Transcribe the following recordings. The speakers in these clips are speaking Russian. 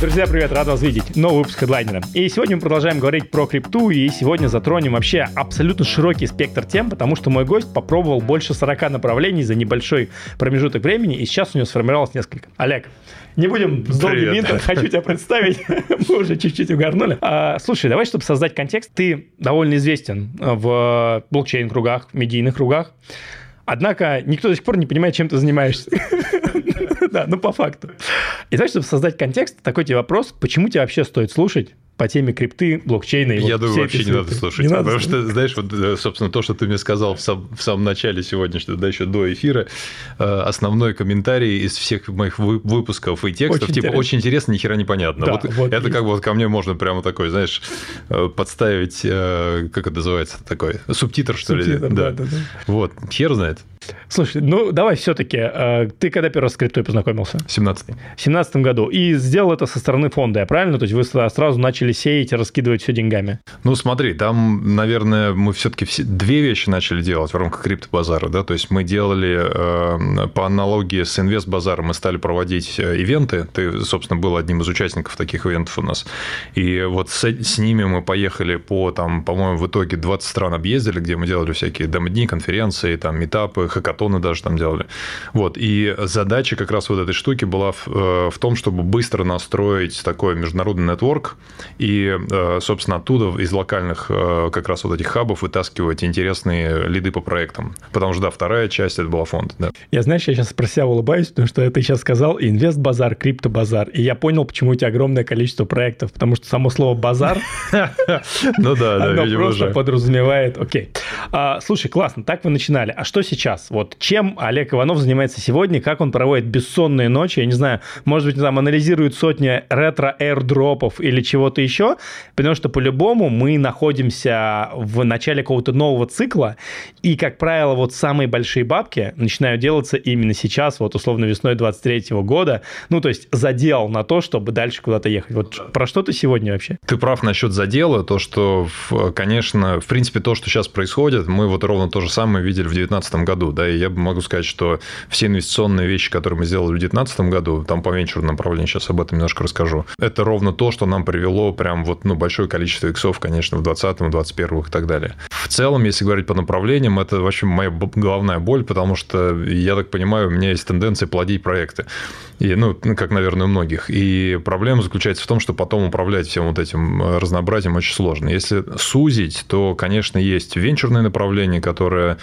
Друзья, привет, рад вас видеть. Новый выпуск хедлайнера. И сегодня мы продолжаем говорить про крипту, и сегодня затронем вообще абсолютно широкий спектр тем, потому что мой гость попробовал больше 40 направлений за небольшой промежуток времени, и сейчас у него сформировалось несколько. Олег, не будем с долгим интро, хочу тебя представить. Мы уже чуть-чуть угорнули. А, слушай, давай, чтобы создать контекст, ты довольно известен в блокчейн-кругах, в медийных кругах. Однако никто до сих пор не понимает, чем ты занимаешься. Да, ну по факту. И знаешь, чтобы создать контекст, такой тебе вопрос, почему тебе вообще стоит слушать по теме крипты, блокчейна. И Я вот думаю, вообще не надо слушать. Не потому надо что, знаешь, вот, э, собственно, то, что ты мне сказал в, сам, в самом начале сегодняшнего, да, еще до эфира, э, основной комментарий из всех моих выпусков и текстов, очень типа, интересно. очень интересно, ни хера не понятно. Да, вот, вот это есть. как бы вот ко мне можно прямо такой, знаешь, э, подставить, как это называется, такой, субтитр, что субтитр, ли? Да. Да, да, да. Вот, хер знает. Слушай, ну давай все-таки. Ты когда первый раз с криптой познакомился? В 17 В 17 году. И сделал это со стороны фонда, я правильно? То есть вы сразу начали начали сеять раскидывать все деньгами? Ну, смотри, там, наверное, мы все-таки все... две вещи начали делать в рамках криптобазара, да, то есть мы делали э, по аналогии с инвестбазаром, мы стали проводить э, ивенты, ты, собственно, был одним из участников таких ивентов у нас, и вот с, с ними мы поехали по, там, по-моему, в итоге 20 стран объездили, где мы делали всякие демо-дни, конференции, там, метапы, хакатоны даже там делали, вот, и задача как раз вот этой штуки была в, э, в том, чтобы быстро настроить такой международный нетворк и, э, собственно, оттуда из локальных э, как раз вот этих хабов вытаскивать интересные лиды по проектам. Потому что, да, вторая часть это была фонд. Да. Я, знаешь, я сейчас про себя улыбаюсь, потому что ты сейчас сказал инвест-базар, крипто-базар. И я понял, почему у тебя огромное количество проектов, потому что само слово «базар» ну да, да, оно просто подразумевает... Окей. А, слушай, классно, так вы начинали. А что сейчас? Вот чем Олег Иванов занимается сегодня, как он проводит бессонные ночи? Я не знаю, может быть, там анализирует сотни ретро-эйрдропов или чего-то еще, еще, потому что по-любому мы находимся в начале какого-то нового цикла, и, как правило, вот самые большие бабки начинают делаться именно сейчас, вот условно весной 23 года, ну, то есть задел на то, чтобы дальше куда-то ехать. Вот про что ты сегодня вообще? Ты прав насчет задела, то, что, конечно, в принципе, то, что сейчас происходит, мы вот ровно то же самое видели в 2019 году, да, и я могу сказать, что все инвестиционные вещи, которые мы сделали в 2019 году, там по венчурному направлению, сейчас об этом немножко расскажу, это ровно то, что нам привело прям вот, ну, большое количество иксов, конечно, в 20-м, 21 и так далее. В целом, если говорить по направлениям, это вообще моя головная боль, потому что, я так понимаю, у меня есть тенденция плодить проекты. И, ну, как, наверное, у многих. И проблема заключается в том, что потом управлять всем вот этим э, разнообразием очень сложно. Если сузить, то, конечно, есть венчурное направление, которое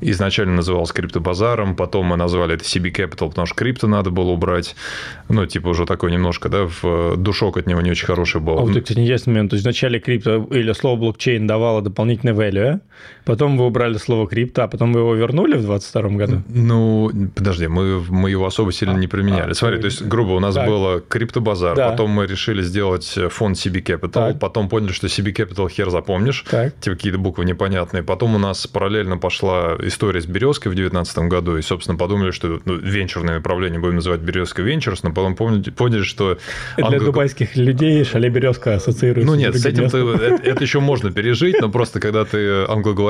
изначально называлось криптобазаром, потом мы назвали это CB Capital, потому что крипто надо было убрать. Ну, типа уже такой немножко, да, в душок от него не очень хороший был. А вот, кстати, интересный момент. То есть вначале крипто или слово блокчейн давало дополнительный value, потом вы убрали слово крипто, а потом вы его вернули в 2022 году? Ну, подожди, мы, мы его особо сильно а, не применяли. А, Смотри, то есть, грубо, у нас так. было криптобазар, да. потом мы решили сделать фонд CB Capital, так. потом поняли, что CB Capital хер запомнишь, так. типа какие-то буквы непонятные, потом у нас параллельно пошла история с Березкой в 2019 году, и, собственно, подумали, что ну, венчурное направление будем называть Березка Венчурс, но потом поняли, поняли что... Для англо... дубайских людей шале Березка ассоциируется Ну нет, с этим это, это еще можно пережить, но просто когда ты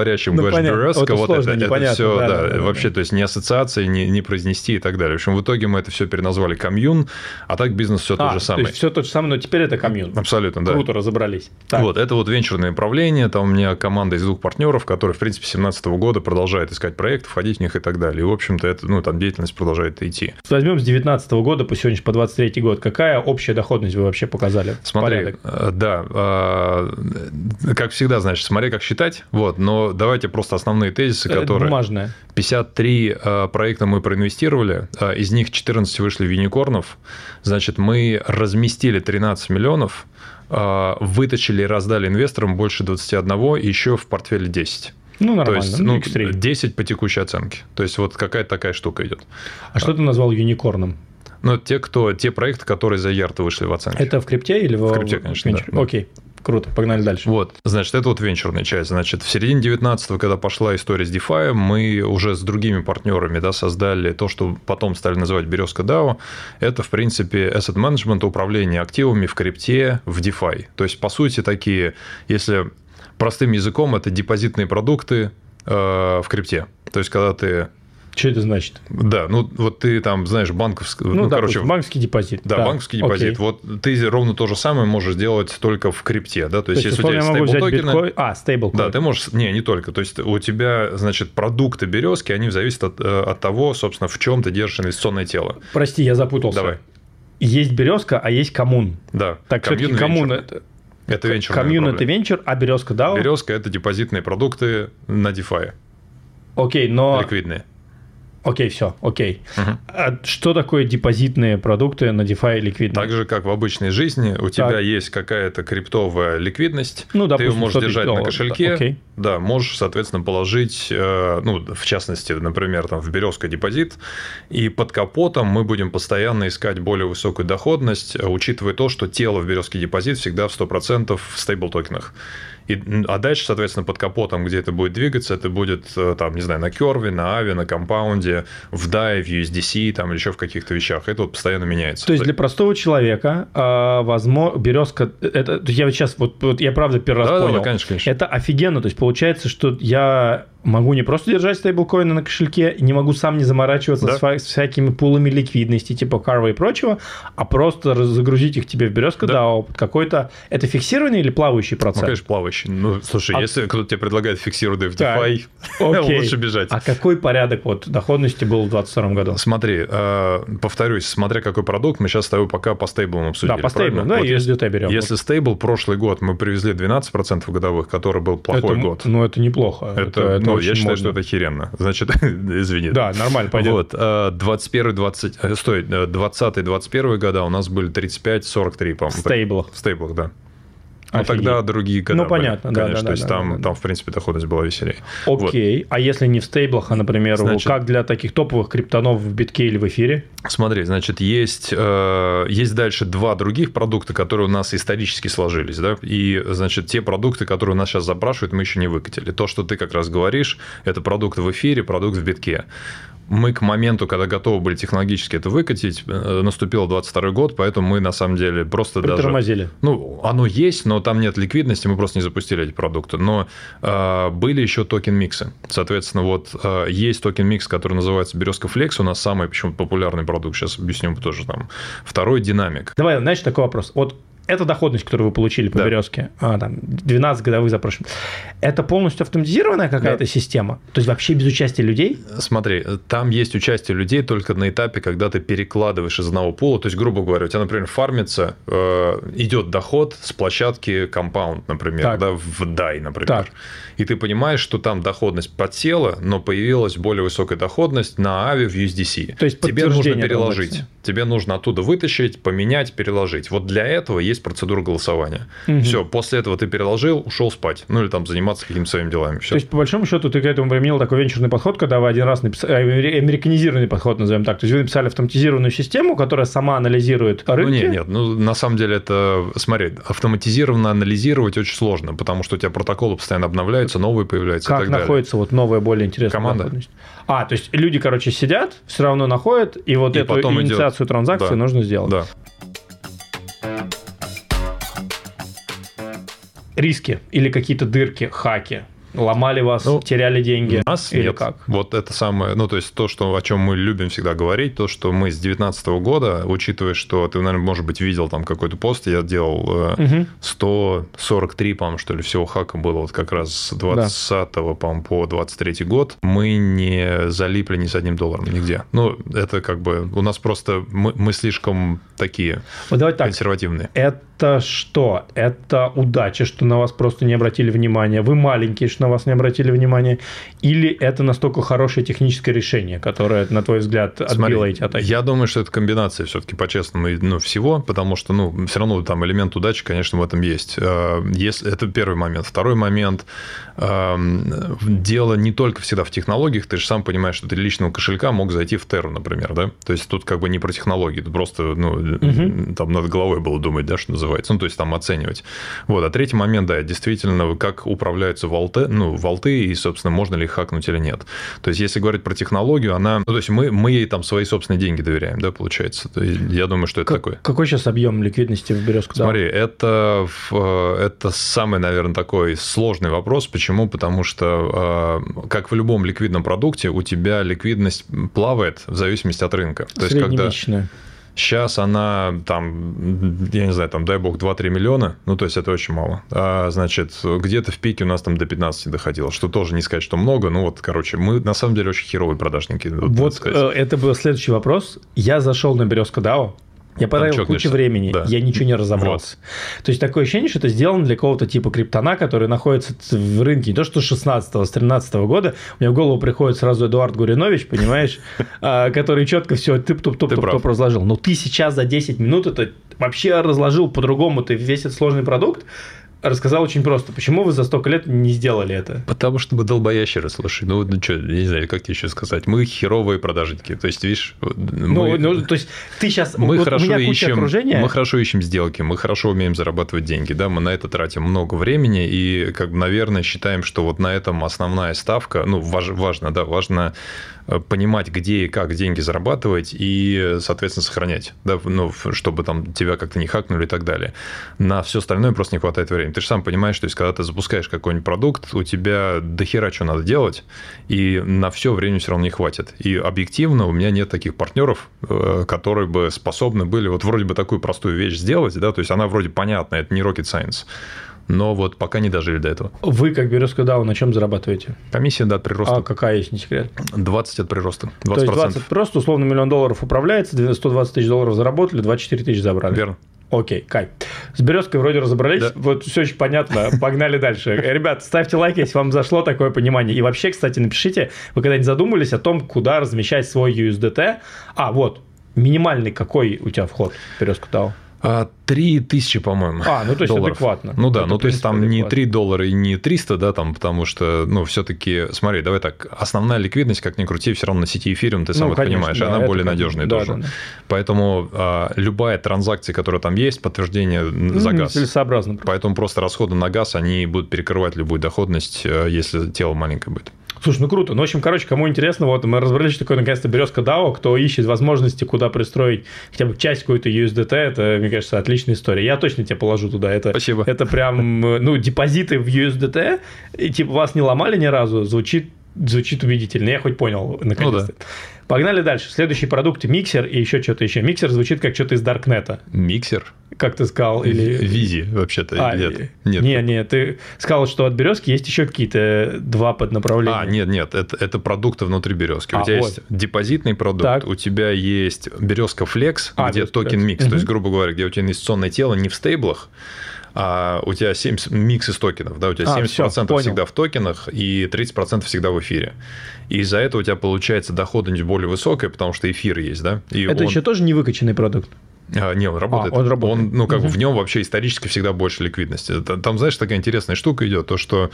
англоговорящим ну, говоришь Березка, вот это, это все, да, да, да, вообще, то есть не ассоциация, не, не произнести и так далее. В общем, в итоге мы это все переназвали комьюн, а так бизнес все а, то же самое. То есть все то же самое, но теперь это комьюн. Абсолютно, да. Круто разобрались. Так. Вот, это вот венчурное направление, там у меня команда из двух партнеров, которые, в принципе, с 2017 года продолжают искать проекты, входить в них и так далее. И, в общем-то, это, ну, там деятельность продолжает идти. Возьмем с 2019 года по сегодняшний, по 23 год. Какая общая доходность вы вообще показали? Смотри, Порядок. Э, да, э, как всегда, значит, смотри, как считать, вот, но давайте просто основные тезисы, это которые... Бумажная. 53 э, проекта мы проинвестировали, из них 14 вышли в юникорнов, значит, мы разместили 13 миллионов, вытащили и раздали инвесторам больше 21, и еще в портфеле 10. Ну, нормально. То есть, ну, 10 по текущей оценке. То есть, вот какая-то такая штука идет. А что ты назвал юникорном? Ну, те, кто, те проекты, которые за Ярто вышли в оценке. Это в крипте или в... В крипте, конечно, да. Окей. Круто, погнали дальше. Вот, значит, это вот венчурная часть. Значит, в середине 19-го, когда пошла история с DeFi, мы уже с другими партнерами да, создали то, что потом стали называть Березка DAO. Это, в принципе, asset management, управление активами в крипте, в DeFi. То есть, по сути, такие, если простым языком, это депозитные продукты э, в крипте. То есть, когда ты Что это значит? Да, ну вот ты там, знаешь, банковский... Ну, ну короче, банковский депозит. Да, да. банковский депозит. Окей. Вот ты ровно то же самое можешь делать только в крипте, да? То, то есть, если у тебя есть stable-токены... Биткоин... А, stable Да, ты можешь... Не, не только. То есть, у тебя, значит, продукты березки, они зависят от, э, от того, собственно, в чем ты держишь инвестиционное тело. Прости, я запутался. Давай. Есть березка, а есть коммун. Да. Так, все-таки коммун это... Это венчур. Это венчур, а березка да? Березка это депозитные продукты на DeFi. Окей, но... Ликвидные. Окей, все, окей. Угу. А что такое депозитные продукты на DeFi ликвидные? Так же, как в обычной жизни, у тебя так. есть какая-то криптовая ликвидность, ну, допустим, ты ее можешь держать на кошельке, да, да, можешь, соответственно, положить, э, ну, в частности, например, там, в березка депозит, и под капотом мы будем постоянно искать более высокую доходность, учитывая то, что тело в березке депозит всегда в 100% в стейбл-токенах. И, а дальше, соответственно, под капотом, где это будет двигаться, это будет, э, там, не знаю, на Керве, на Ави, на компаунде, в DAI, в USDC, там, или еще в каких-то вещах. Это вот постоянно меняется. То есть для простого человека, а, возможно, березка, это, я вот сейчас, вот, вот я правда первый раз да, понял. Да, конечно, конечно. Это офигенно. То есть получается, что я могу не просто держать стейблкоины на кошельке, не могу сам не заморачиваться да. с, всякими пулами ликвидности, типа Carva и прочего, а просто загрузить их тебе в березку да. DAO под какой-то... Это фиксированный или плавающий процесс? Ну, конечно, плавающий. Ну, слушай, а... если кто-то тебе предлагает фиксированный в DeFi, лучше бежать. А какой порядок вот доходности был в 2022 году? Смотри, э, повторюсь, смотря какой продукт, мы сейчас с тобой пока по стейблам обсудили. Да, по стейблам, да, вот USDT берем. Если стейбл прошлый год мы привезли 12% годовых, который был плохой это, год. Ну, это неплохо. Это, это, ну, я считаю, что это охеренно. Значит, извини. Да, нормально, пойдет. Вот, 21 20, э, стой, 20-21 э, года у нас были 35-43, по-моему. В стейблах. В стейблах, да. Ну, тогда другие года Ну, понятно, были, конечно. да, да, То есть да, там, да, да. там, в принципе, доходность была веселее. Окей. Вот. А если не в стейблах, а, например, значит, как для таких топовых криптонов в битке или в эфире? Смотри, значит, есть, э, есть дальше два других продукта, которые у нас исторически сложились, да, и, значит, те продукты, которые у нас сейчас запрашивают, мы еще не выкатили. То, что ты как раз говоришь, это продукт в эфире, продукт в битке мы к моменту, когда готовы были технологически это выкатить, э, наступил 22 год, поэтому мы на самом деле просто даже... Ну, оно есть, но там нет ликвидности, мы просто не запустили эти продукты. Но э, были еще токен-миксы. Соответственно, вот э, есть токен-микс, который называется Березка Flex, у нас самый почему-то популярный продукт, сейчас объясню тоже там. Второй – Dynamic. Давай, знаешь, такой вопрос. Вот эта доходность, которую вы получили по да. березке, а, там, 12 годовых за это полностью автоматизированная какая-то да. система? То есть вообще без участия людей? Смотри, там есть участие людей только на этапе, когда ты перекладываешь из одного пула. То есть, грубо говоря, у тебя, например, фармится, э, идет доход с площадки Compound, например, так. да, в DAI, например. Так. И ты понимаешь, что там доходность подсела, но появилась более высокая доходность на Ави в USDC. То есть тебе нужно переложить. Тебе нужно оттуда вытащить, поменять, переложить. Вот для этого есть процедура голосования. Угу. Все, после этого ты переложил, ушел спать. Ну или там заниматься какими-то своими делами. Все. То есть, по большому счету, ты к этому применил такой венчурный подход, когда вы один раз написали, э, американизированный подход, назовем так. То есть вы написали автоматизированную систему, которая сама анализирует рынки. Ну нет, нет, ну на самом деле это, смотри, автоматизированно анализировать очень сложно, потому что у тебя протоколы постоянно обновляются, новые появляются. Как находится далее. вот новая, более интересная команда? А, то есть люди, короче, сидят, все равно находят, и вот и эту инициацию идет... транзакции да. нужно сделать. Да. Риски или какие-то дырки, хаки ломали вас, ну, теряли деньги? Нас или нет. как? Вот это самое, ну, то есть то, что, о чем мы любим всегда говорить, то, что мы с 2019 года, учитывая, что ты, наверное, может быть, видел там какой-то пост, я делал угу. 143, по-моему, что ли, всего хака было вот как раз с 20 да. по-моему, по 23 год, мы не залипли ни с одним долларом нигде. Ну, это как бы, у нас просто, мы, мы слишком такие вот давай консервативные. Так. Это что? Это удача, что на вас просто не обратили внимания. Вы маленькие, на вас не обратили внимания, или это настолько хорошее техническое решение, которое, на твой взгляд, отбило эти атаки? Я думаю, что это комбинация все-таки по-честному ну, всего, потому что, ну, все равно там элемент удачи, конечно, в этом есть. Э, если, это первый момент. Второй момент. Эм, дело не только всегда в технологиях, ты же сам понимаешь, что ты личного кошелька мог зайти в Терру, например, да? То есть тут как бы не про технологии, тут просто, ну, угу. там над головой было думать, да, что называется, ну, то есть там оценивать. Вот, а третий момент, да, действительно, как управляются волты, ну, волты, и, собственно, можно ли их хакнуть или нет. То есть, если говорить про технологию, она... Ну, то есть, мы, мы ей там свои собственные деньги доверяем, да, получается. Я думаю, что это как, такое. Какой сейчас объем ликвидности в березку? Смотри, это, это самый, наверное, такой сложный вопрос. Почему? Потому что, а, как в любом ликвидном продукте, у тебя ликвидность плавает в зависимости от рынка. То есть, когда Сейчас она там, я не знаю, там, дай бог, 2-3 миллиона, ну, то есть это очень мало. А, значит, где-то в пике у нас там до 15 доходило, что тоже не сказать, что много, ну, вот, короче, мы на самом деле очень херовые продажники. Вот, вот э, это был следующий вопрос. Я зашел на Березка DAO, я потратил кучу времени, да. я ничего не разобрался. Вот. То есть такое ощущение, что это сделано для какого-то типа криптона, который находится в рынке не то что с 16 с 13 года. У меня в голову приходит сразу Эдуард Гуринович, понимаешь, а, который четко все тып-туп-туп-туп разложил. Но ты сейчас за 10 минут это вообще разложил по-другому, ты весь этот сложный продукт рассказал очень просто. Почему вы за столько лет не сделали это? Потому что мы долбоящеры, слушай. Ну, ну что, я не знаю, как тебе еще сказать. Мы херовые продажники. То есть, видишь... Ну, мы, ну то есть, ты сейчас... Мы, вот хорошо ищем, окружения... мы хорошо ищем сделки, мы хорошо умеем зарабатывать деньги, да, мы на это тратим много времени и, как бы, наверное, считаем, что вот на этом основная ставка, ну, важ, важно, да, важно понимать, где и как деньги зарабатывать и, соответственно, сохранять, да, ну, чтобы там тебя как-то не хакнули и так далее. На все остальное просто не хватает времени. Ты же сам понимаешь, что есть, когда ты запускаешь какой-нибудь продукт, у тебя до хера что надо делать, и на все время все равно не хватит. И объективно у меня нет таких партнеров, э, которые бы способны были вот вроде бы такую простую вещь сделать, да, то есть она вроде понятная, это не rocket science, но вот пока не дожили до этого. Вы, как Березка DAO, на чем зарабатываете? Комиссия, да, от прироста. А какая, есть, не секрет? 20 от прироста. 20%. То есть 20 просто, условно, миллион долларов управляется, 120 тысяч долларов заработали, 24 тысячи забрали. Верно. Окей, Кай. С березкой вроде разобрались. Да. Вот все очень понятно. Погнали дальше. Ребят, ставьте лайк, если вам зашло такое понимание. И вообще, кстати, напишите, вы когда-нибудь задумывались о том, куда размещать свой USDT. А, вот, минимальный какой у тебя вход в березку DAO? А, три тысячи, по-моему. А, ну то есть долларов. адекватно. Ну да, Это, ну то есть там адекватно. не 3 доллара и не 300, да, там, потому что, ну, все-таки, смотри, давай так, основная ликвидность, как ни крути, все равно на сети эфириум, ты сам ну, это конечно, понимаешь, да, она более надежная да, тоже. Да, да. Поэтому а, любая транзакция, которая там есть, подтверждение ну, за газ. Целесообразно. Поэтому просто расходы на газ, они будут перекрывать любую доходность, э, если тело маленькое будет. Слушай, ну круто. Ну, в общем, короче, кому интересно, вот мы разобрались, что такое наконец-то березка DAO, кто ищет возможности, куда пристроить хотя бы часть какой-то USDT, это, мне кажется, отличная история. Я точно тебе положу туда. Это, Спасибо. Это прям, ну, депозиты в USDT, и типа вас не ломали ни разу, звучит звучит убедительно. Я хоть понял, наконец-то. Ну, да. Погнали дальше. Следующий продукт миксер и еще что-то еще. Миксер звучит как что-то из Даркнета. Миксер? Как ты сказал? Или... Визи, вообще-то. А, нет. нет. Не, не, ты сказал, что от березки есть еще какие-то два поднаправления. А, нет, нет, это, это продукты внутри березки. А, у тебя вот. есть депозитный продукт, так. у тебя есть березка Flex, а, где токен микс. Угу. То есть, грубо говоря, где у тебя инвестиционное тело не в стейблах, а у тебя 7, микс из токенов, да, у тебя а, 70% все, всегда в токенах и 30% всегда в эфире. И из-за этого у тебя получается доходность более высокая, потому что эфир есть, да. И Это он... еще тоже не выкачанный продукт? А, не, он работает. А, он работает. Он, ну, как угу. бы в нем вообще исторически всегда больше ликвидности. Там, знаешь, такая интересная штука идет, то, что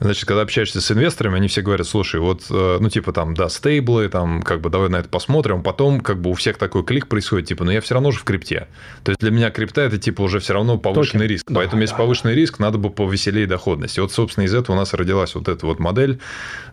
Значит, когда общаешься с инвесторами, они все говорят, слушай, вот, э, ну, типа там, да, стейблы, там, как бы, давай на это посмотрим. Потом, как бы, у всех такой клик происходит, типа, ну, я все равно же в крипте. То есть, для меня крипта – это, типа, уже все равно повышенный Токен. риск. Да, Поэтому, да, если да. повышенный риск, надо бы повеселее доходность. И вот, собственно, из этого у нас родилась вот эта вот модель.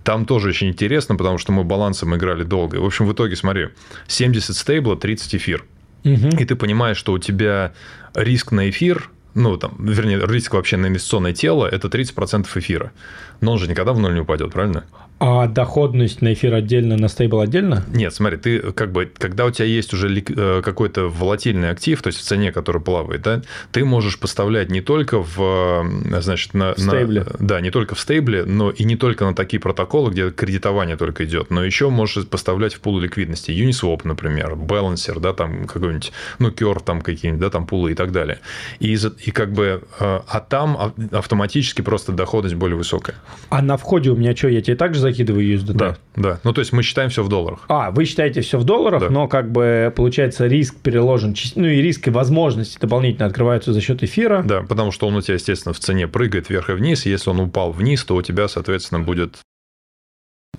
Там тоже очень интересно, потому что мы балансом играли долго. В общем, в итоге, смотри, 70 стейбла, 30 эфир. Угу. И ты понимаешь, что у тебя риск на эфир ну, там, вернее, риск вообще на инвестиционное тело – это 30% эфира. Но он же никогда в ноль не упадет, правильно? А доходность на эфир отдельно, на стейбл отдельно? Нет, смотри, ты как бы, когда у тебя есть уже э, какой-то волатильный актив, то есть в цене, который плавает, да, ты можешь поставлять не только в, значит, на, в стейбле. На, да, не только в стейбле, но и не только на такие протоколы, где кредитование только идет, но еще можешь поставлять в пулы ликвидности. Uniswap, например, Balancer, да, там какой-нибудь, ну, Curve, там какие-нибудь, да, там пулы и так далее. И, и как бы, э, а там автоматически просто доходность более высокая. А на входе у меня что, я тебе также закидываю USDT? Да, да. Ну, то есть мы считаем все в долларах. А, вы считаете все в долларах, да. но как бы получается риск переложен, ну и риск и возможности дополнительно открываются за счет эфира. Да, потому что он у тебя, естественно, в цене прыгает вверх и вниз. Если он упал вниз, то у тебя, соответственно, будет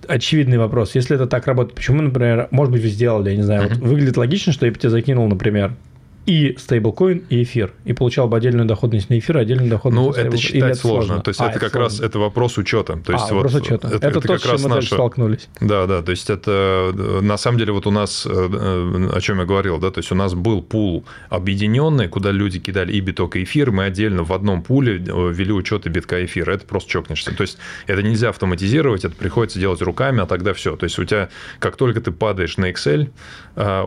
очевидный вопрос. Если это так работает, почему, например, может быть, вы сделали, я не знаю, uh-huh. вот выглядит логично, что я бы тебе закинул, например, и стейблкоин, и эфир. И получал бы отдельную доходность на эфир, отдельную доходность ну, на стейбл. это считать это сложно. сложно. То есть а, это, как сложно. раз это вопрос учета. То есть а, вот вопрос учета. Это, это, это то, с чем мы наша... столкнулись. Да, да. То есть это на самом деле вот у нас, э, э, о чем я говорил, да, то есть у нас был пул объединенный, куда люди кидали и биток, и эфир. Мы отдельно в одном пуле э, вели учеты битка и эфира. Это просто чокнешься. То есть это нельзя автоматизировать, это приходится делать руками, а тогда все. То есть у тебя, как только ты падаешь на Excel,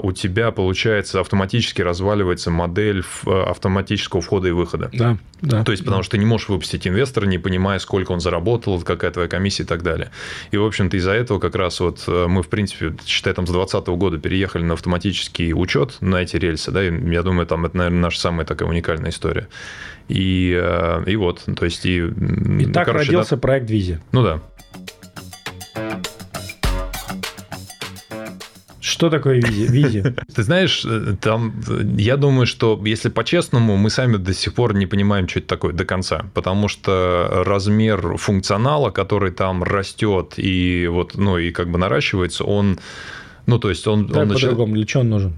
у тебя, получается, автоматически разваливается модель автоматического входа и выхода. Да, да. То есть, потому что ты не можешь выпустить инвестора, не понимая, сколько он заработал, какая твоя комиссия и так далее. И, в общем-то, из-за этого как раз вот э, мы, в принципе, считай, там с 2020 года переехали на автоматический учет на эти рельсы, да, и я думаю, там это, наверное, наша самая такая уникальная история. И, э, и вот, то есть... И, и так короче, родился да, проект Визи. Ну да. Что такое визи? Ты знаешь, э, там, я думаю, что если по-честному, мы сами до сих пор не понимаем, что это такое до конца, потому что размер функционала, который там растет и вот, ну, и как бы наращивается, он, ну, то есть он... Да, он по-другому, для чего он нужен?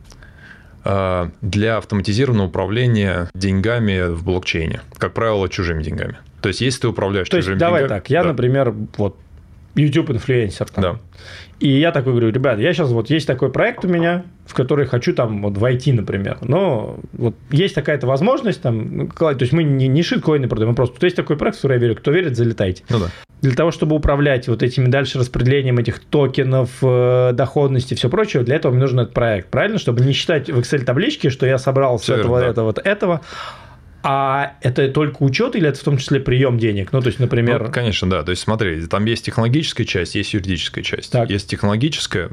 А, для автоматизированного управления деньгами в блокчейне, как правило, чужими деньгами. То есть, если ты управляешь То чужими есть, давай так, я, да. например, вот YouTube-инфлюенсер. Там. Да. И я такой говорю, ребят, я сейчас вот есть такой проект у меня, в который хочу там вот войти, например. Но вот есть такая-то возможность там, ну, то есть мы не, не шиткоины продаем, мы просто, то есть такой проект, в который я верю, кто верит, залетайте. Ну да. Для того, чтобы управлять вот этими дальше распределением этих токенов, э, доходности и все прочее, для этого мне нужен этот проект, правильно? Чтобы не считать в Excel табличке, что я собрал все, все этого, да. этого, этого, а это только учет или это в том числе прием денег? Ну, то есть, например... Ну, конечно, да. То есть, смотри, там есть технологическая часть, есть юридическая часть. Так. Есть технологическая.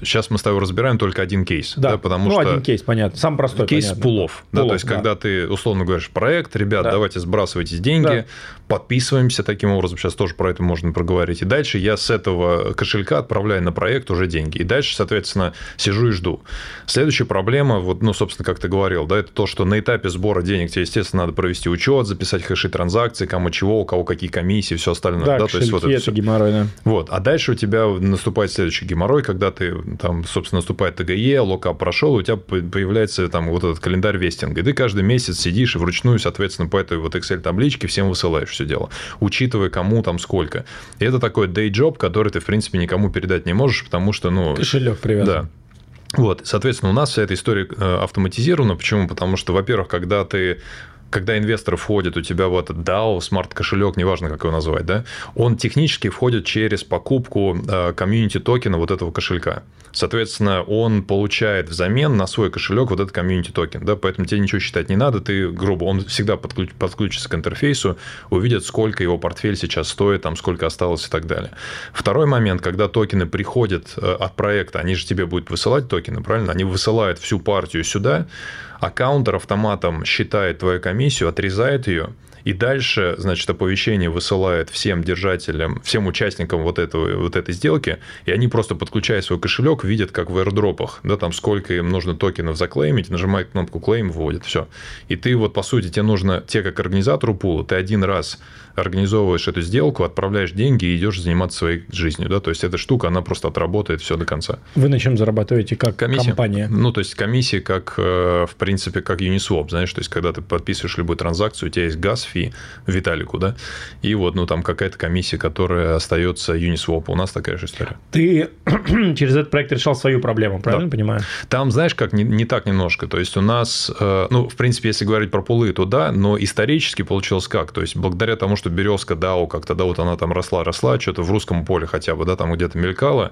Сейчас э, мы с тобой разбираем только один кейс. Да, да потому ну, что... один кейс, понятно. Самый простой, Кейс понятно. пулов. Да, то есть, да. когда ты, условно говоришь, проект, ребят, да. давайте сбрасывайте деньги, да. подписываемся таким образом. Сейчас тоже про это можно проговорить. И дальше я с этого кошелька отправляю на проект уже деньги. И дальше, соответственно, сижу и жду. Следующая проблема, вот, ну, собственно, как ты говорил, да, это то, что на этапе сбора денег тебе, естественно, надо провести учет, записать хэши транзакций, кому чего, у кого какие комиссии, все остальное. Да, да? То есть вот это, это все. геморрой, да. Вот. А дальше у тебя наступает следующий геморрой, когда ты там, собственно, наступает TGE, lockup прошел, у тебя появляется там вот этот календарь вестинга. И ты каждый месяц сидишь и вручную, соответственно, по этой вот Excel-табличке всем высылаешь все дело, учитывая, кому там сколько. И это такой day job, который ты, в принципе, никому передать не можешь, потому что, ну... Кошелек привязан. Да. Вот, соответственно, у нас вся эта история э, автоматизирована. Почему? Потому что, во-первых, когда ты когда инвестор входит у тебя в этот DAO, смарт-кошелек, неважно, как его назвать, да, он технически входит через покупку э, community токена вот этого кошелька. Соответственно, он получает взамен на свой кошелек вот этот community токен, да, поэтому тебе ничего считать не надо, ты, грубо, он всегда подключ, подключится к интерфейсу, увидит, сколько его портфель сейчас стоит, там, сколько осталось и так далее. Второй момент, когда токены приходят э, от проекта, они же тебе будут высылать токены, правильно? Они высылают всю партию сюда, аккаунтер автоматом считает твою комиссию, отрезает ее, и дальше, значит, оповещение высылает всем держателям, всем участникам вот, этого, вот этой сделки, и они просто подключая свой кошелек, видят, как в airdropах, да, там сколько им нужно токенов заклеймить, нажимают кнопку claim, вводят, все. И ты вот, по сути, тебе нужно, тебе как организатору пула, ты один раз организовываешь эту сделку, отправляешь деньги и идешь заниматься своей жизнью. Да? То есть эта штука, она просто отработает все до конца. Вы на чем зарабатываете как комиссия? компания? Ну, то есть комиссия как, э, в принципе, как Uniswap, знаешь, то есть когда ты подписываешь любую транзакцию, у тебя есть газ фи Виталику, да, и вот, ну, там какая-то комиссия, которая остается Uniswap. У нас такая же история. Ты через этот проект решал свою проблему, правильно да. понимаю? Там, знаешь, как не, не так немножко. То есть у нас, э, ну, в принципе, если говорить про пулы, то да, но исторически получилось как? То есть благодаря тому, что березка DAO как-то, да, вот она там росла, росла, что-то в русском поле хотя бы, да, там где-то мелькала.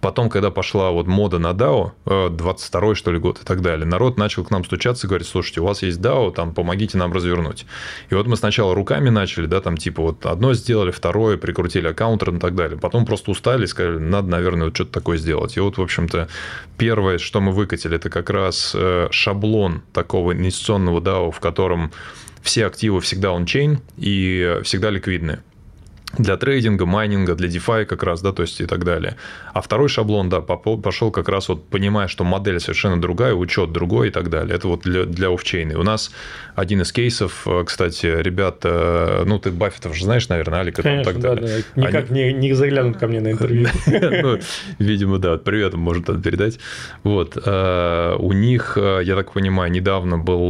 Потом, когда пошла вот мода на DAO, 22 что ли год и так далее, народ начал к нам стучаться и говорить, слушайте, у вас есть DAO, там, помогите нам развернуть. И вот мы сначала руками начали, да, там, типа, вот одно сделали, второе, прикрутили аккаунтер и так далее. Потом просто устали сказали, надо, наверное, вот что-то такое сделать. И вот, в общем-то, первое, что мы выкатили, это как раз э, шаблон такого инвестиционного DAO, в котором все активы всегда ончейн и всегда ликвидны. Для трейдинга, майнинга, для DeFi как раз, да, то есть и так далее. А второй шаблон, да, пошел как раз вот понимая, что модель совершенно другая, учет другой и так далее. Это вот для, для офчейна. У нас один из кейсов, э, кстати, ребята, ну, ты Баффетов же знаешь, наверное, Алика Конечно, так да, далее. да. Никак Они... не, не заглянут ко мне на интервью. Ну, видимо, да, привет может передать. Вот. Э, у них, э, я так понимаю, недавно был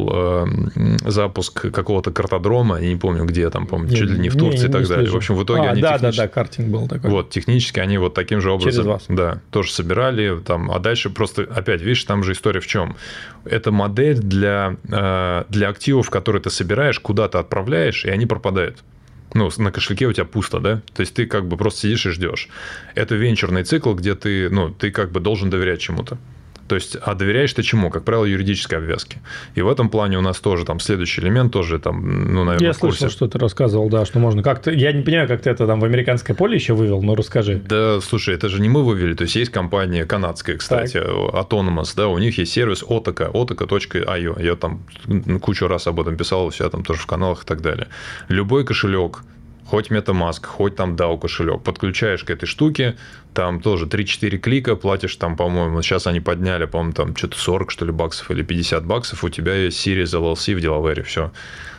запуск какого-то картодрома, я не помню, где там, помню, чуть ли не в Турции и так далее. В общем, в итоге а, они да, технически... да, да, картинг был такой. Вот, технически они вот таким же образом... Через вас. Да, тоже собирали, там, а дальше просто, опять, видишь, там же история в чем? Это модель для, э, для активов, которые ты собираешь, куда ты отправляешь, и они пропадают ну, на кошельке у тебя пусто, да? То есть ты как бы просто сидишь и ждешь. Это венчурный цикл, где ты, ну, ты как бы должен доверять чему-то. То есть, а доверяешь ты чему? Как правило, юридической обвязки. И в этом плане у нас тоже там следующий элемент тоже там, ну, наверное, Я слышал, что ты рассказывал, да, что можно как-то... Я не понимаю, как ты это там в американское поле еще вывел, но расскажи. Да, слушай, это же не мы вывели. То есть, есть компания канадская, кстати, так. Autonomous, да, у них есть сервис Otaka, otaka.io. Я там кучу раз об этом писал у себя там тоже в каналах и так далее. Любой кошелек, хоть MetaMask, хоть там DAO кошелек, подключаешь к этой штуке, там тоже 3-4 клика, платишь там, по-моему, сейчас они подняли, по-моему, там что-то 40, что ли, баксов или 50 баксов, у тебя есть Series LLC в Delaware, все.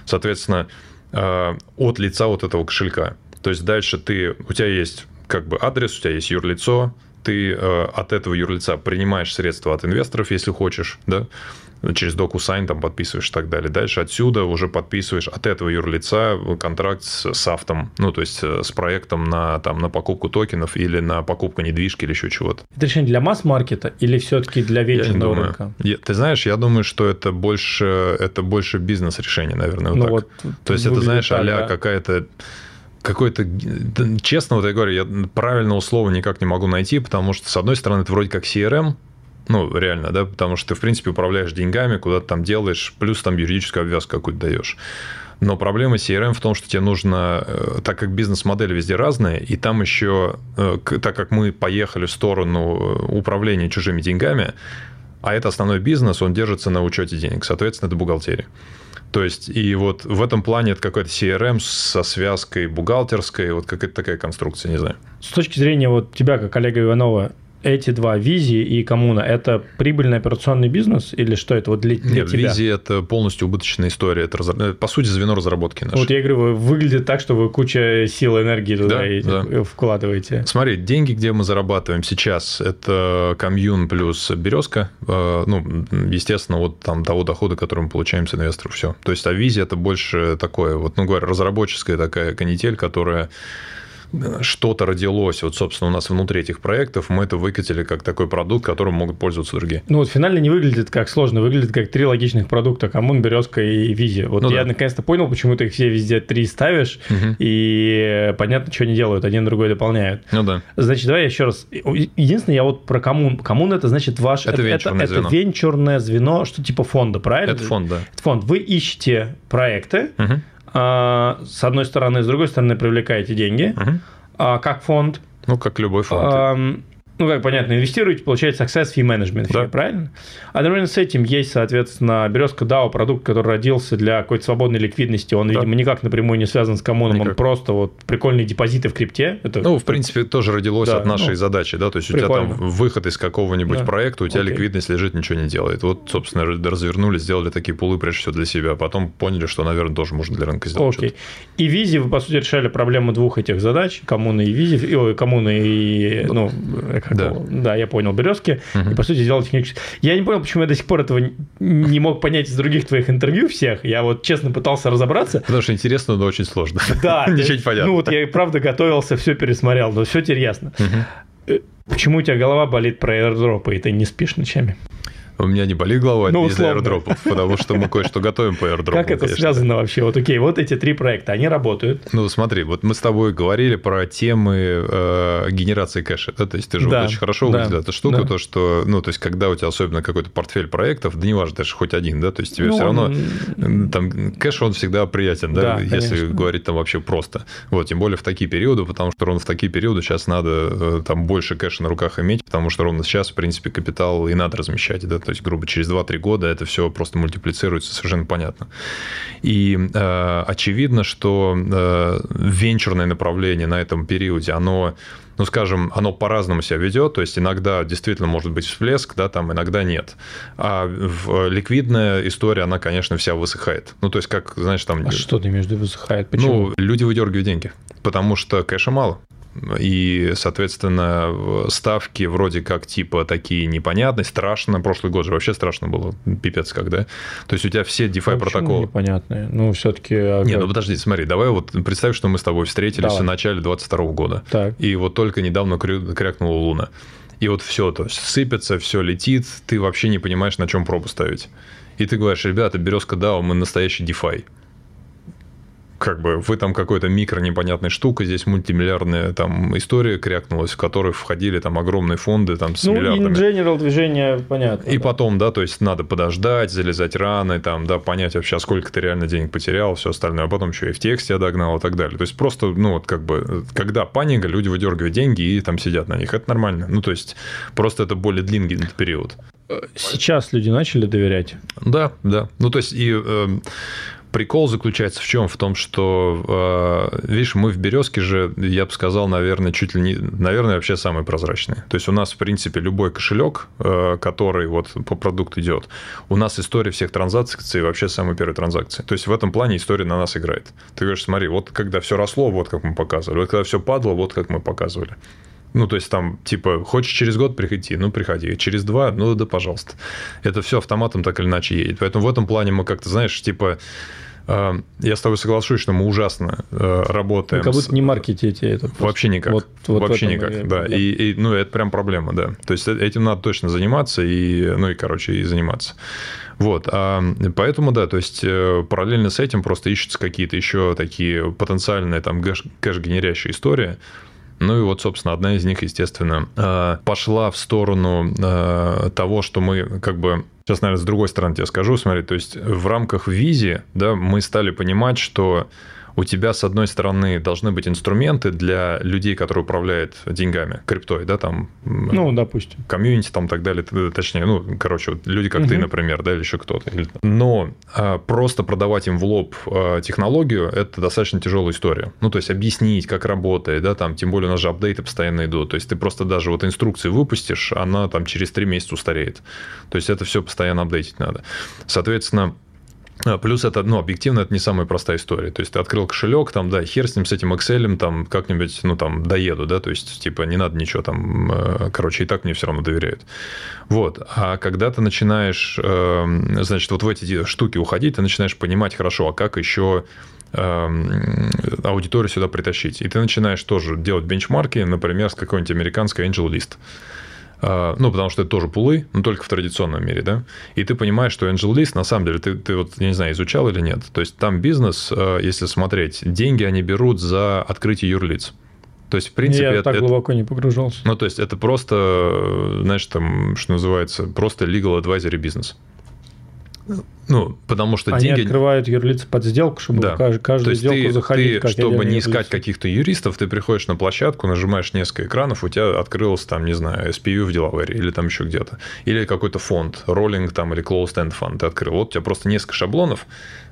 Соответственно, э, от лица вот этого кошелька. То есть дальше ты, у тебя есть как бы адрес, у тебя есть юрлицо, ты э, от этого юрлица принимаешь средства от инвесторов, если хочешь, да, через DocuSign там подписываешь и так далее. Дальше отсюда уже подписываешь от этого юрлица контракт с, с автом, ну, то есть э, с проектом на, там, на покупку токенов или на покупку недвижки или еще чего-то. Это решение для масс-маркета или все-таки для вечерного рынка? Я, ты знаешь, я думаю, что это больше, это больше бизнес-решение, наверное, вот ну, так. Вот, то есть это, знаешь, а да. какая-то какой-то, честно вот я говорю, я правильного слова никак не могу найти, потому что, с одной стороны, это вроде как CRM, ну, реально, да, потому что ты, в принципе, управляешь деньгами, куда-то там делаешь, плюс там юридическую обвязку какую-то даешь. Но проблема CRM в том, что тебе нужно, э, так как бизнес-модель везде разная, и там еще, э, так как мы поехали в сторону э, управления чужими деньгами, а это основной бизнес, он держится на учете денег, соответственно, это бухгалтерия. То есть, и вот в этом плане это какой-то CRM со связкой бухгалтерской, вот какая-то такая конструкция, не знаю. С точки зрения вот тебя, как Олега Иванова, эти два, Визи и Коммуна, это прибыльный операционный бизнес или что это вот для, для Нет, тебя? Визи – это полностью убыточная история. Это, э, по сути, звено разработки нашей. Вот я говорю, выглядит так, что вы куча сил, энергии туда да, и, да. вкладываете. Смотри, деньги, где мы зарабатываем сейчас, это комьюн плюс березка. Э, ну, естественно, вот там того дохода, который мы получаем с инвесторов, все. То есть, а Визи – это больше такое, вот, ну, говоря, разработческая такая канитель, которая что-то родилось, вот, собственно, у нас внутри этих проектов, мы это выкатили как такой продукт, которым могут пользоваться другие. Ну, вот финально не выглядит как сложно, выглядит как три логичных продукта, Коммун, Березка и Визи. Вот ну, я да. наконец-то понял, почему ты их все везде три ставишь, угу. и понятно, что они делают, один другой дополняют. Ну да. Значит, давай еще раз. Единственное, я вот про Коммун. Коммун это значит ваш... Это, это венчурное это, звено. Это венчурное звено, что типа фонда, правильно? Это фонд, да. Это фонд. Вы ищете проекты, угу с одной стороны, с другой стороны привлекаете деньги, угу. как фонд. Ну, как любой фонд ну, как понятно, инвестируете, получаете success fee management, да. правильно? Одновременно с этим есть, соответственно, березка DAO, продукт, который родился для какой-то свободной ликвидности. Он, да. видимо, никак напрямую не связан с коммуном, никак. он просто вот прикольные депозиты в крипте. Это... Ну, в принципе, тоже родилось да, от нашей ну, задачи, да, то есть прикольно. у тебя там выход из какого-нибудь да. проекта, у тебя Окей. ликвидность лежит, ничего не делает. Вот, собственно, развернули, сделали такие пулы, прежде всего, для себя, а потом поняли, что, наверное, тоже можно для рынка сделать Окей. И Визи, вы, по сути, решали проблему двух этих задач, коммуны и Визи, ой, коммуны и, ну, как да. да, я понял, березки, uh-huh. и, по сути, сделал технически. Я не понял, почему я до сих пор этого не мог понять из других твоих интервью всех. Я вот честно пытался разобраться. Потому что интересно, но очень сложно. Да. Ничего не понятно. Ну, вот я, правда, готовился, все пересмотрел, но все теперь ясно. Э, почему у тебя голова болит про аирдропы, и ты не спишь ночами? У меня не болит голова ну, из аирдропов, потому что мы кое-что готовим по аирдропу. Как это конечно. связано вообще? Вот окей, вот эти три проекта, они работают. Ну смотри, вот мы с тобой говорили про темы э, генерации кэша, да? то есть ты же да, вот очень хорошо да, выделил эту штуку, да. то что, ну то есть когда у тебя особенно какой-то портфель проектов, да неважно, даже хоть один, да, то есть тебе ну, все равно там кэш он всегда приятен, да, да если конечно. говорить там вообще просто. Вот, тем более в такие периоды, потому что ровно в такие периоды сейчас надо э, там больше кэша на руках иметь, потому что ровно сейчас, в принципе, капитал и надо размещать, да, то есть, грубо, через 2-3 года это все просто мультиплицируется, совершенно понятно. И э, очевидно, что э, венчурное направление на этом периоде, оно ну, скажем, оно по-разному себя ведет, то есть иногда действительно может быть всплеск, да, там иногда нет. А в ликвидная история, она, конечно, вся высыхает. Ну, то есть, как, знаешь, там... А что ты между высыхает? Почему? Ну, люди выдергивают деньги, потому что кэша мало. И, соответственно, ставки вроде как типа такие непонятные, страшно. Прошлый год же вообще страшно было, пипец когда. То есть у тебя все DeFi ну, протоколы... непонятные? Ну, все-таки... А Не, ну подожди, смотри, давай вот представь, что мы с тобой встретились давай. в начале 22 года. Так. И вот только недавно крякнула Луна. И вот все, то есть сыпется, все летит, ты вообще не понимаешь, на чем пробу ставить. И ты говоришь, ребята, березка DAO, мы настоящий DeFi как бы вы там какой-то микро непонятной штука, здесь мультимиллиардная там история крякнулась, в которую входили там огромные фонды там с ну, миллиардами. Ну, general движение понятно. И да. потом, да, то есть надо подождать, залезать раны, там, да, понять вообще, сколько ты реально денег потерял, все остальное, а потом еще и в тексте догнал и так далее. То есть просто, ну, вот как бы, когда паника, люди выдергивают деньги и там сидят на них, это нормально. Ну, то есть просто это более длинный период. Сейчас люди начали доверять. Да, да. Ну, то есть, и э, прикол заключается в чем? В том, что, э, видишь, мы в Березке же, я бы сказал, наверное, чуть ли не, наверное, вообще самый прозрачный. То есть у нас, в принципе, любой кошелек, э, который вот по продукту идет, у нас история всех транзакций вообще самой первой транзакции. То есть в этом плане история на нас играет. Ты говоришь, смотри, вот когда все росло, вот как мы показывали, вот когда все падало, вот как мы показывали. Ну, то есть там, типа, хочешь через год приходи, ну, приходи. Через два, ну, да, пожалуйста. Это все автоматом так или иначе едет. Поэтому в этом плане мы как-то, знаешь, типа, я с тобой соглашусь, что мы ужасно э, работаем. Вы как будто с... не маркетите это. Просто. Вообще никак. Вот, вот Вообще никак, я... да. да. И, и, ну, это прям проблема, да. То есть этим надо точно заниматься, и, ну, и, короче, и заниматься. Вот, а, поэтому, да, то есть э, параллельно с этим просто ищутся какие-то еще такие потенциальные там cash-генерящие истории, ну и вот, собственно, одна из них, естественно, э, пошла в сторону э, того, что мы как бы Сейчас, наверное, с другой стороны тебе скажу, смотри, то есть в рамках визи, да, мы стали понимать, что у тебя, с одной стороны, должны быть инструменты для людей, которые управляют деньгами, криптой, да, там... Ну, допустим. Community там так далее, точнее, ну, короче, вот люди, как угу. ты, например, да, или еще кто-то. Но а, просто продавать им в лоб а, технологию, это достаточно тяжелая история. Ну, то есть, объяснить, как работает, да, там, тем более у нас же апдейты постоянно идут. То есть, ты просто даже вот инструкции выпустишь, она там через три месяца устареет. То есть, это все постоянно апдейтить надо. Соответственно, плюс это, ну, объективно, это не самая простая история. То есть, ты открыл кошелек, там, да, хер с ним, с этим Excel, там, как-нибудь, ну, там, доеду, да, то есть, типа, не надо ничего там, э, короче, и так мне все равно доверяют. Вот. А когда ты начинаешь, эм, значит, вот в эти штуки уходить, ты начинаешь понимать, хорошо, а как еще эм, аудиторию сюда притащить. И ты начинаешь тоже делать бенчмарки, например, с какой-нибудь американской Angel List. А, ну, потому что это тоже пулы, но только в традиционном мире, да, и ты понимаешь, что Angel List, на самом деле, ты, ты вот, я не знаю, изучал или нет, то есть там бизнес, а, если смотреть, деньги они берут за открытие юрлиц. То есть, в принципе... Я это, так глубоко не погружался. Ну, то есть, это просто, знаешь, там, что называется, просто legal advisory бизнес. Ну, потому что Они деньги... открывают юрлицы под сделку, чтобы да. каждую, каждую сделку ты, заходить. Ты, как чтобы не искать каких-то юристов, ты приходишь на площадку, нажимаешь несколько экранов, у тебя открылось там, не знаю, SPU в Delaware или там еще где-то. Или какой-то фонд, роллинг там или closed end фонд ты открыл. Вот у тебя просто несколько шаблонов,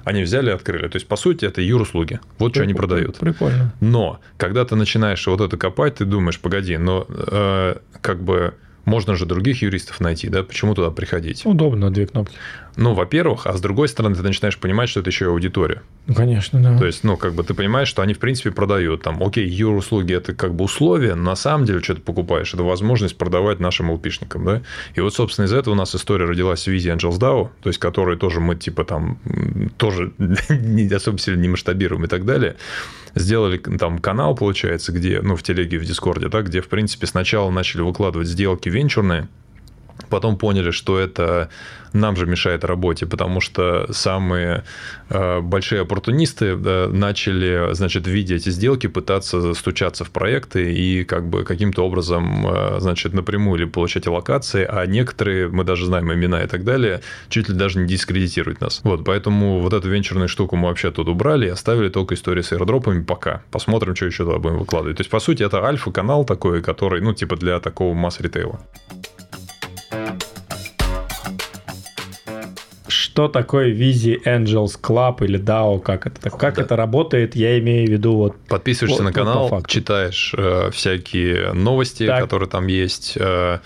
они взяли и открыли. То есть, по сути, это юруслуги. Вот Прикольно. что они продают. Прикольно. Но, когда ты начинаешь вот это копать, ты думаешь, погоди, но э, как бы можно же других юристов найти, да? Почему туда приходить? Удобно, две кнопки. Ну, во-первых, а с другой стороны, ты начинаешь понимать, что это еще и аудитория. Ну, конечно, да. То есть, ну, как бы ты понимаешь, что они, в принципе, продают. Там, окей, юр-услуги – это как бы условие, но на самом деле, что ты покупаешь, это возможность продавать нашим лпшникам, да? И вот, собственно, из этого у нас история родилась в визе Angels DAO, то есть, которой тоже мы, типа, там, тоже не особо сильно не масштабируем и так далее. Сделали там канал, получается, где, ну, в телеге, в Дискорде, да, где, в принципе, сначала начали выкладывать сделки венчурные, потом поняли, что это нам же мешает работе, потому что самые э, большие оппортунисты э, начали, значит, видя эти сделки, пытаться стучаться в проекты и как бы каким-то образом, э, значит, напрямую или получать локации, а некоторые, мы даже знаем имена и так далее, чуть ли даже не дискредитируют нас. Вот, поэтому вот эту венчурную штуку мы вообще тут убрали и оставили только истории с аирдропами пока. Посмотрим, что еще туда будем выкладывать. То есть, по сути, это альфа-канал такой, который, ну, типа для такого масс-ритейла. Что такое Visi Angels Club или DAO, как это, как да. это работает, я имею в виду вот... Подписываешься вот, на канал, вот читаешь э, всякие новости, так. которые там есть, э,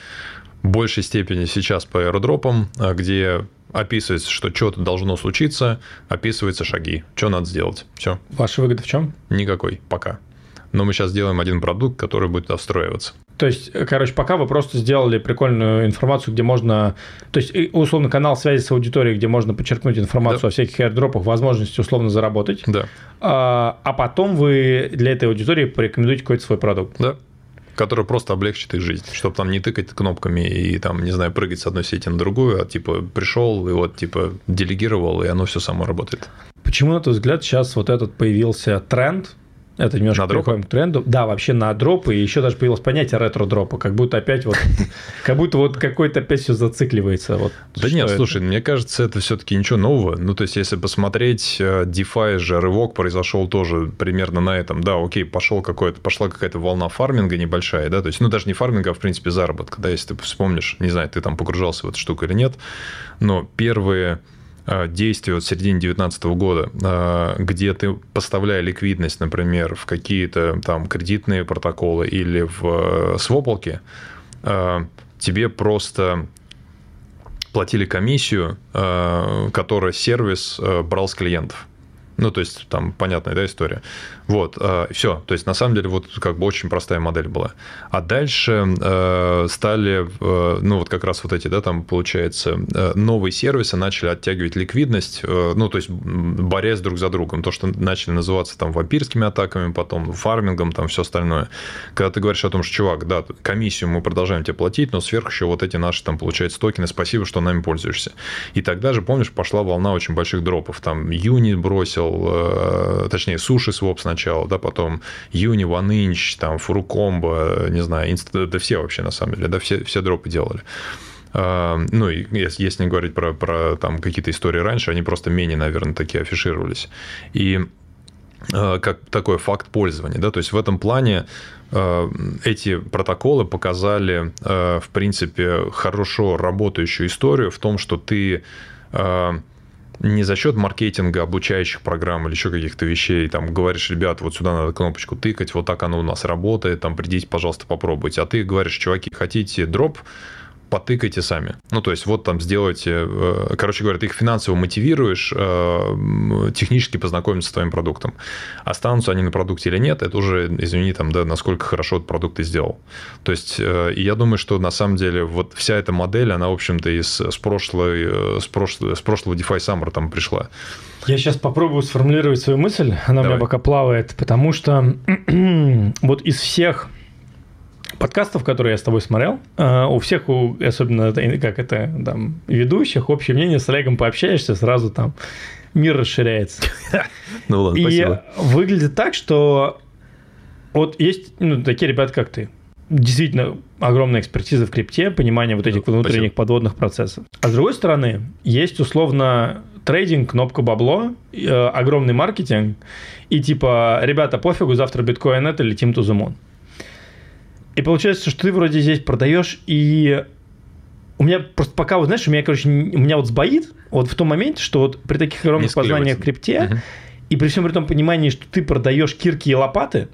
в большей степени сейчас по аэродропам, э, где описывается, что что-то должно случиться, описываются шаги, что надо сделать. Все. Ваша выгода в чем? Никакой, пока. Но мы сейчас делаем один продукт, который будет встроиваться. То есть, короче, пока вы просто сделали прикольную информацию, где можно... То есть, условно, канал связи с аудиторией, где можно подчеркнуть информацию да. о всяких airdropах, возможности условно заработать. Да. А, а потом вы для этой аудитории порекомендуете какой-то свой продукт. Да который просто облегчит их жизнь, чтобы там не тыкать кнопками и там, не знаю, прыгать с одной сети на другую, а типа пришел и вот типа делегировал, и оно все само работает. Почему, на твой взгляд, сейчас вот этот появился тренд, это немножко на переходим к тренду. Да, вообще на дропы. И еще даже появилось понятие ретро-дропа. Как будто опять вот... Как будто вот какой-то опять все зацикливается. Вот да нет, слушай, мне кажется, это все-таки ничего нового. Ну, то есть, если посмотреть, э, DeFi же рывок произошел тоже примерно на этом. Да, окей, пошел какой-то, пошла какая-то волна фарминга небольшая, да, то есть, ну, даже не фарминга, а, в принципе, заработка. Да, если ты вспомнишь, не знаю, ты там погружался в эту штуку или нет, но первые Э, действия вот в середине 2019 года, э, где ты, поставляя ликвидность, например, в какие-то там кредитные протоколы или в э, свопалки, тебе просто платили комиссию, которую сервис брал с клиентов. Ну, то есть, там понятная, да, история. Вот, э, все. То есть, на самом деле, вот как бы очень простая модель была. А дальше э, стали, э, ну, вот как раз вот эти, да, там, получается, э, новые сервисы начали оттягивать ликвидность, э, ну, то есть, борясь друг за другом. То, что начали называться там вампирскими атаками, потом фармингом, там, все остальное. Когда ты говоришь о том, что, чувак, да, комиссию мы продолжаем тебе платить, но сверху еще вот эти наши, там, получается, токены, спасибо, что нами пользуешься. И тогда же, помнишь, пошла волна очень больших дропов. Там, Юни бросил, э, точнее, Суши Своп сначала, да, потом Юни, OneInch, там, Фурукомбо, не знаю, инст... да все вообще на самом деле, да, все, все дропы делали. А, ну, если, если не говорить про, про там какие-то истории раньше, они просто менее, наверное, такие афишировались. И а, как такой факт пользования. Да? То есть в этом плане а, эти протоколы показали, в принципе, хорошо работающую историю в том, что ты не за счет маркетинга, обучающих программ или еще каких-то вещей, там говоришь, ребят, вот сюда надо кнопочку тыкать, вот так оно у нас работает, там придите, пожалуйста, попробуйте. А ты говоришь, чуваки, хотите дроп, потыкайте сами. Ну, то есть, вот там сделайте... Э, короче говоря, ты их финансово мотивируешь э, технически познакомиться с твоим продуктом. Останутся они на продукте или нет, это уже, извини, там, да, насколько хорошо этот продукт ты сделал. То есть, э, я думаю, что на самом деле вот вся эта модель, она, в общем-то, из, с, прошлой, с, прошлого, с прошлого DeFi Summer там пришла. Я сейчас попробую сформулировать свою мысль, она Давай. у меня пока плавает, потому что вот из всех подкастов, которые я с тобой смотрел, э, у всех, у, особенно как это, там, ведущих, общее мнение с Олегом пообщаешься, сразу там мир расширяется. Ну ладно, И выглядит так, что вот есть ну, такие ребята, как ты. Действительно огромная экспертиза в крипте, понимание вот этих внутренних подводных процессов. А с другой стороны, есть условно трейдинг, кнопка бабло, э, огромный маркетинг, и типа, ребята, пофигу, завтра биткоин это, летим to the moon. И получается, что ты вроде здесь продаешь, и у меня просто пока, вот знаешь, у меня, короче, у меня вот сбоит вот в том моменте, что вот при таких огромных познаниях в крипте, угу. и при всем при том понимании, что ты продаешь кирки и лопаты,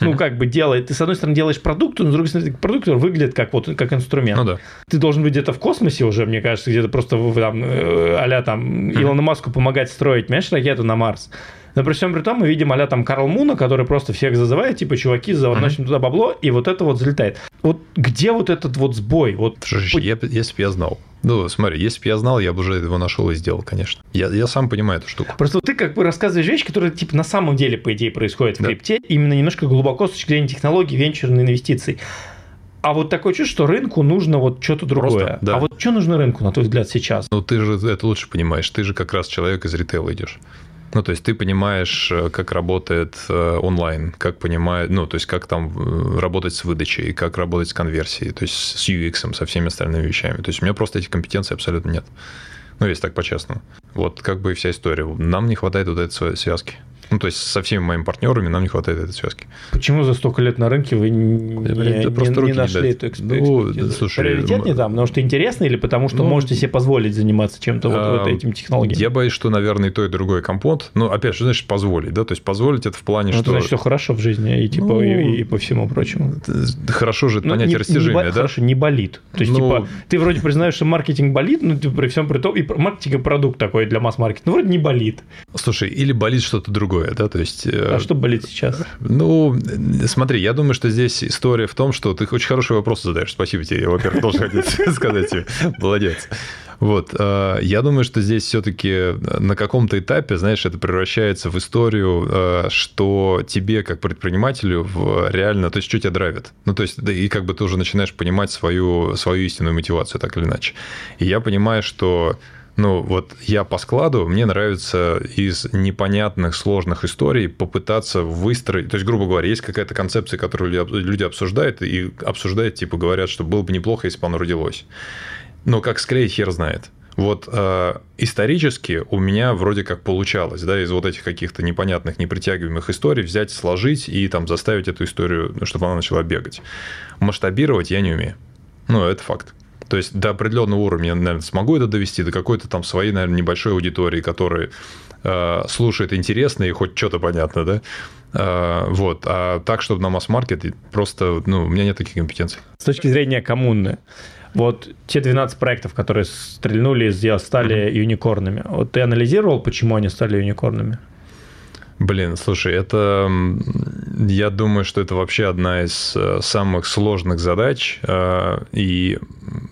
ну, как бы делает, ты с одной стороны делаешь продукт, но с другой стороны продукт выглядит как вот как инструмент. Ну да. Ты должен быть где-то в космосе уже, мне кажется, где-то просто там, а там Илону Маску помогать строить, понимаешь, ракету на Марс. Но при всем при том мы видим а там Карл Муна, который просто всех зазывает, типа, чуваки, заносим mm-hmm. туда бабло, и вот это вот залетает. Вот где вот этот вот сбой? Вот... Слушай, я, если бы я знал. Ну, смотри, если бы я знал, я бы уже его нашел и сделал, конечно. Я, я сам понимаю эту штуку. Просто ты как бы рассказываешь вещи, которые, типа, на самом деле, по идее, происходят в да. крипте, именно немножко глубоко с точки зрения технологий, венчурных инвестиций. А вот такое чувство, что рынку нужно вот что-то другое. Просто, да. А вот что нужно рынку, на твой взгляд, сейчас? Ну, ты же это лучше понимаешь. Ты же как раз человек из ритейла идешь. Ну, то есть ты понимаешь, э, как работает э, онлайн, как понимает, ну, то есть как там э, работать с выдачей, как работать с конверсией, то есть с UX, со всеми остальными вещами. То есть у меня просто этих компетенций абсолютно нет. Ну, если так по-честному. Вот как бы и вся история. Нам не хватает вот этой связки. Ну, то есть со всеми моими партнерами нам не хватает этой связки. Почему за столько лет на рынке вы не, не, просто не, не нашли эту экспертизу? Ну, слушай, Приоритет не там, потому что интересно или потому что ну, можете себе позволить заниматься чем-то вот, вот а, этим технологиям? Я боюсь, что, наверное, и то, и другой компот. Ну, опять же, значит, позволить, да? То есть позволить это в плане, ну, что... значит, все хорошо в жизни и, типа, ну, и, и по всему прочему. Хорошо же это ну, понятие не, растяжимия, не, да? Хорошо, не болит. То есть, ну, типа, ты вроде признаешь, что маркетинг болит, но ты при всем при том, и маркетинг и продукт такой для масс-маркета, ну, вроде не болит. Слушай, или болит что-то другое, да? То есть а что болит сейчас? Ну, смотри, я думаю, что здесь история в том, что ты очень хороший вопрос задаешь. Спасибо тебе, я, во-первых, должен хотеть сказать тебе. Молодец. Вот, э, я думаю, что здесь все-таки на каком-то этапе, знаешь, это превращается в историю, э, что тебе как предпринимателю в реально, то есть что тебя драйвит. Ну, то есть, да, и как бы ты уже начинаешь понимать свою, свою истинную мотивацию, так или иначе. И я понимаю, что ну, вот я по складу, мне нравится из непонятных, сложных историй попытаться выстроить... То есть, грубо говоря, есть какая-то концепция, которую люди обсуждают, и обсуждают, типа, говорят, что было бы неплохо, если бы оно родилось. Но как склеить, хер знает. Вот э, исторически у меня вроде как получалось, да, из вот этих каких-то непонятных, непритягиваемых историй взять, сложить и там заставить эту историю, чтобы она начала бегать. Масштабировать я не умею. Ну, это факт. То есть до определенного уровня я, наверное, смогу это довести, до какой-то там своей, наверное, небольшой аудитории, которая э, слушает интересно и хоть что-то понятно, да. Э, вот. А так, чтобы на масс-маркет, просто, ну, у меня нет таких компетенций. С точки зрения коммуны, вот те 12 проектов, которые стрельнули, стали mm-hmm. юникорнами. Вот ты анализировал, почему они стали юникорнами? Блин, слушай, это, я думаю, что это вообще одна из э, самых сложных задач, э, и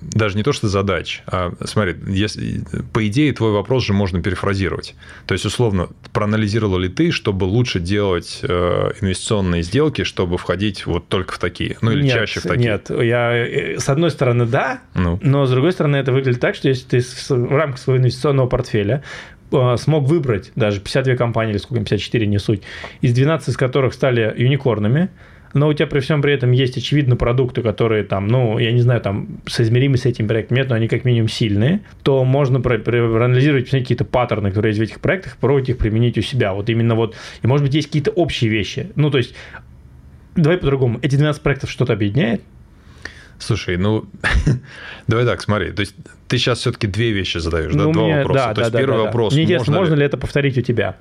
даже не то, что задач, а, смотри, если, по идее, твой вопрос же можно перефразировать. То есть, условно, проанализировал ли ты, чтобы лучше делать э, инвестиционные сделки, чтобы входить вот только в такие, ну или нет, чаще в такие? Нет, я, с одной стороны, да, ну. но с другой стороны, это выглядит так, что если ты в рамках своего инвестиционного портфеля смог выбрать даже 52 компании, или сколько, 54, не суть, из 12 из которых стали юникорнами, но у тебя при всем при этом есть, очевидно, продукты, которые там, ну, я не знаю, там, соизмеримы с этим проектом нет, но они как минимум сильные, то можно проанализировать какие-то паттерны, которые есть в этих проектах, попробовать их применить у себя. Вот именно вот, и может быть есть какие-то общие вещи. Ну, то есть, давай по-другому, эти 12 проектов что-то объединяет? Слушай, ну, давай так, смотри, то есть ты сейчас все-таки две вещи задаешь, ну, да, два мне, вопроса. Да, то да, есть да, первый да, вопрос. Мне интересно, можно, можно ли... ли это повторить у тебя?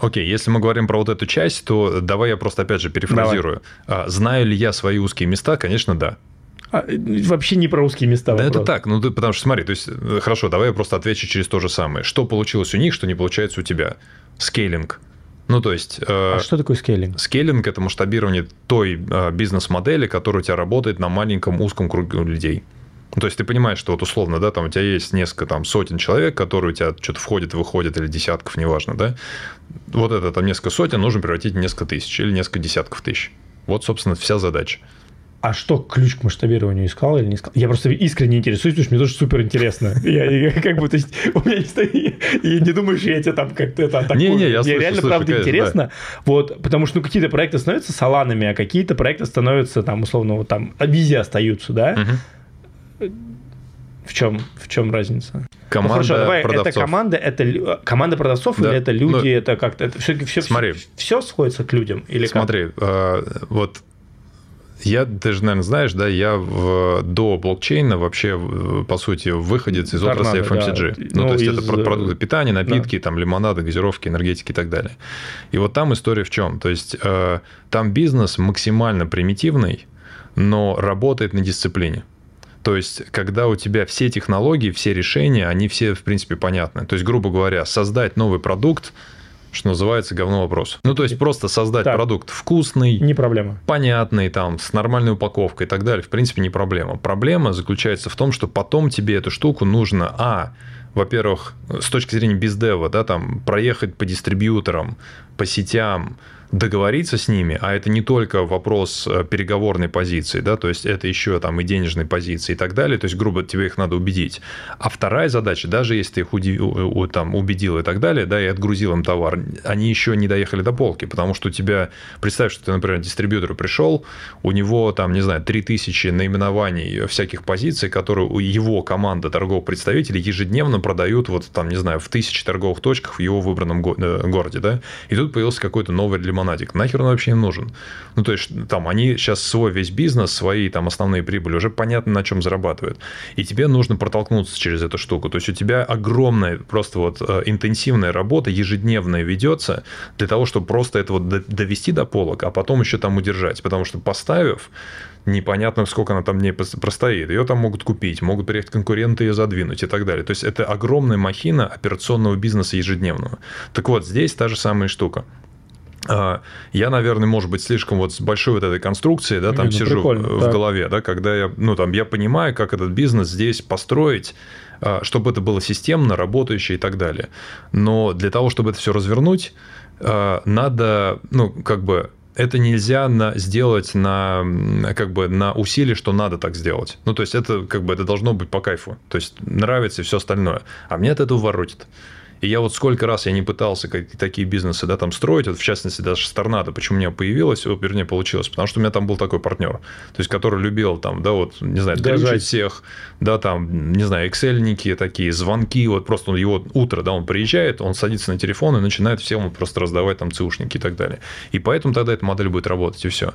Окей, если мы говорим про вот эту часть, то давай я просто опять же перефразирую. Давай. Знаю ли я свои узкие места? Конечно, да. А, вообще не про узкие места. Да вопрос. это так, ну ты, потому что смотри, то есть э, хорошо, давай я просто отвечу через то же самое. Что получилось у них, что не получается у тебя? Скейлинг. Ну, то есть... Э, а что такое скейлинг? Скейлинг – это масштабирование той э, бизнес-модели, которая у тебя работает на маленьком узком круге людей. Ну, то есть ты понимаешь, что вот условно, да, там у тебя есть несколько там сотен человек, которые у тебя что-то входят, выходят, или десятков, неважно, да. Вот это там несколько сотен нужно превратить в несколько тысяч или несколько десятков тысяч. Вот, собственно, вся задача. А что, ключ к масштабированию искал или не искал? Я просто искренне интересуюсь, потому что мне тоже супер интересно. Я, я как бы, то есть, у меня не стоит, я не думаю, что я тебя там как-то это атакую. Не, не, я Мне слышу, реально, слышу, правда, конечно, интересно. Да. Вот, потому что, ну, какие-то проекты становятся саланами, а какие-то проекты становятся, там, условно, вот там, визи остаются, да? Угу. В чем, в чем разница? Команда ну, хорошо, давай, продавцов. это команда, это команда продавцов да. или это люди, ну, это как-то, это все, все, смотри, все, все сходится к людям или Смотри, как? э, вот я, ты же, наверное, знаешь, да, я в, до блокчейна вообще, по сути, выходец из отрасли FMCG. Да. Ну, ну, то есть, из... это продукты питания, напитки, да. там, лимонады, газировки, энергетики и так далее. И вот там история в чем? То есть, э, там бизнес максимально примитивный, но работает на дисциплине. То есть, когда у тебя все технологии, все решения, они все, в принципе, понятны. То есть, грубо говоря, создать новый продукт – что называется, говно вопрос. Ну, то есть просто создать так. продукт вкусный, не проблема. понятный, там, с нормальной упаковкой и так далее, в принципе, не проблема. Проблема заключается в том, что потом тебе эту штуку нужно, а, во-первых, с точки зрения бездева, да, там, проехать по дистрибьюторам, по сетям, договориться с ними, а это не только вопрос э, переговорной позиции, да, то есть это еще там и денежной позиции и так далее, то есть, грубо, тебе их надо убедить. А вторая задача, даже если ты их удив... там, убедил и так далее, да, и отгрузил им товар, они еще не доехали до полки, потому что у тебя, представь, что ты, например, дистрибьютору пришел, у него там, не знаю, 3000 наименований всяких позиций, которые у его команда торговых представителей ежедневно продают вот там, не знаю, в тысячи торговых точках в его выбранном э, городе, да, и тут появился какой-то новый лимонадик. Нахер он вообще не нужен? Ну, то есть, там, они сейчас свой весь бизнес, свои там основные прибыли уже понятно, на чем зарабатывают. И тебе нужно протолкнуться через эту штуку. То есть, у тебя огромная просто вот э, интенсивная работа ежедневная ведется для того, чтобы просто это вот довести до полок, а потом еще там удержать. Потому что поставив, непонятно, сколько она там дней простоит. Ее там могут купить, могут приехать конкуренты ее задвинуть и так далее. То есть это огромная махина операционного бизнеса ежедневного. Так вот, здесь та же самая штука. А, я, наверное, может быть, слишком вот с большой вот этой конструкцией, да, там ну, сижу в так. голове, да, когда я, ну, там, я понимаю, как этот бизнес здесь построить, а, чтобы это было системно, работающее и так далее. Но для того, чтобы это все развернуть, а, надо, ну, как бы это нельзя на, сделать на, как бы, на усилие, что надо так сделать. Ну, то есть, это, как бы, это должно быть по кайфу. То есть, нравится и все остальное. А мне от этого воротит. И я вот сколько раз я не пытался такие бизнесы да, там строить, вот в частности даже с Торнадо, почему у меня появилось, вернее, получилось, потому что у меня там был такой партнер, то есть, который любил там, да, вот, не знаю, дрючить всех, да, там, не знаю, эксельники такие, звонки, вот просто он, его утро, да, он приезжает, он садится на телефон и начинает всем просто раздавать там ЦУшники и так далее. И поэтому тогда эта модель будет работать, и все.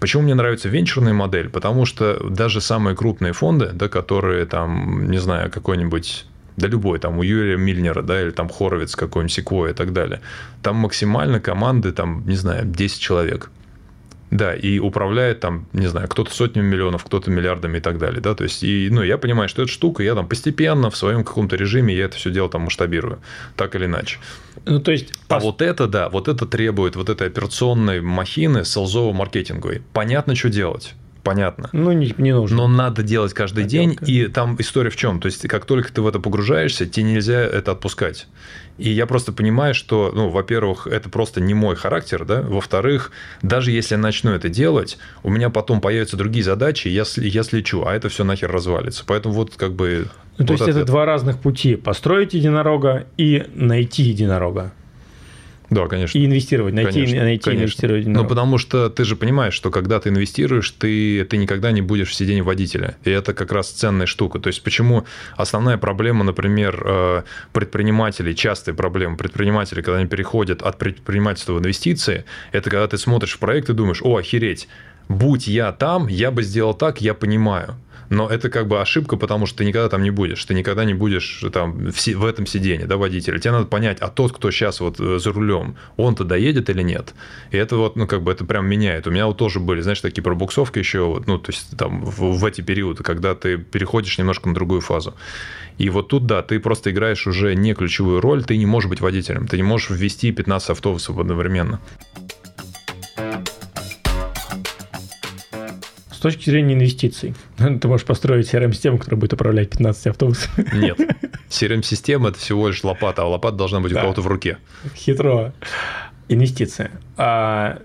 Почему мне нравится венчурная модель? Потому что даже самые крупные фонды, да, которые там, не знаю, какой-нибудь да любой, там у Юрия Мильнера, да, или там Хоровиц какой-нибудь, Секвой и так далее. Там максимально команды, там, не знаю, 10 человек. Да, и управляет там, не знаю, кто-то сотнями миллионов, кто-то миллиардами и так далее, да, то есть, и, ну, я понимаю, что эта штука, я там постепенно в своем каком-то режиме я это все дело там масштабирую, так или иначе. Ну, то есть... А вот это, да, вот это требует вот этой операционной махины селзово-маркетинговой. Понятно, что делать понятно. Ну, не, не нужно. Но надо делать каждый Поделка. день. И там история в чем? То есть, как только ты в это погружаешься, тебе нельзя это отпускать. И я просто понимаю, что, ну, во-первых, это просто не мой характер, да. Во-вторых, даже если я начну это делать, у меня потом появятся другие задачи, я, я слечу, а это все нахер развалится. Поэтому вот как бы. Ну, то вот есть ответ. это два разных пути: построить единорога и найти единорога. Да, конечно. И инвестировать, найти, конечно, найти конечно. инвестировать. Ну, потому что ты же понимаешь, что когда ты инвестируешь, ты, ты никогда не будешь в сидении водителя. И это как раз ценная штука. То есть, почему основная проблема, например, э, предпринимателей, частая проблема предпринимателей, когда они переходят от предпринимательства в инвестиции, это когда ты смотришь в проект и думаешь, о, охереть, будь я там, я бы сделал так, я понимаю. Но это как бы ошибка, потому что ты никогда там не будешь. Ты никогда не будешь там в, в этом сидении, да, водителя. Тебе надо понять, а тот, кто сейчас вот э, за рулем, он-то доедет или нет. И это вот, ну, как бы это прям меняет. У меня вот тоже были, знаешь, такие пробуксовки еще, вот, ну, то есть там в, в эти периоды, когда ты переходишь немножко на другую фазу. И вот тут, да, ты просто играешь уже не ключевую роль, ты не можешь быть водителем, ты не можешь ввести 15 автобусов одновременно. Точки зрения инвестиций, ты можешь построить CRM-систему, которая будет управлять 15 автобусами. Нет. CRM-система – это всего лишь лопата, а лопата должна быть да. у кого-то в руке. Хитро. Инвестиции. А,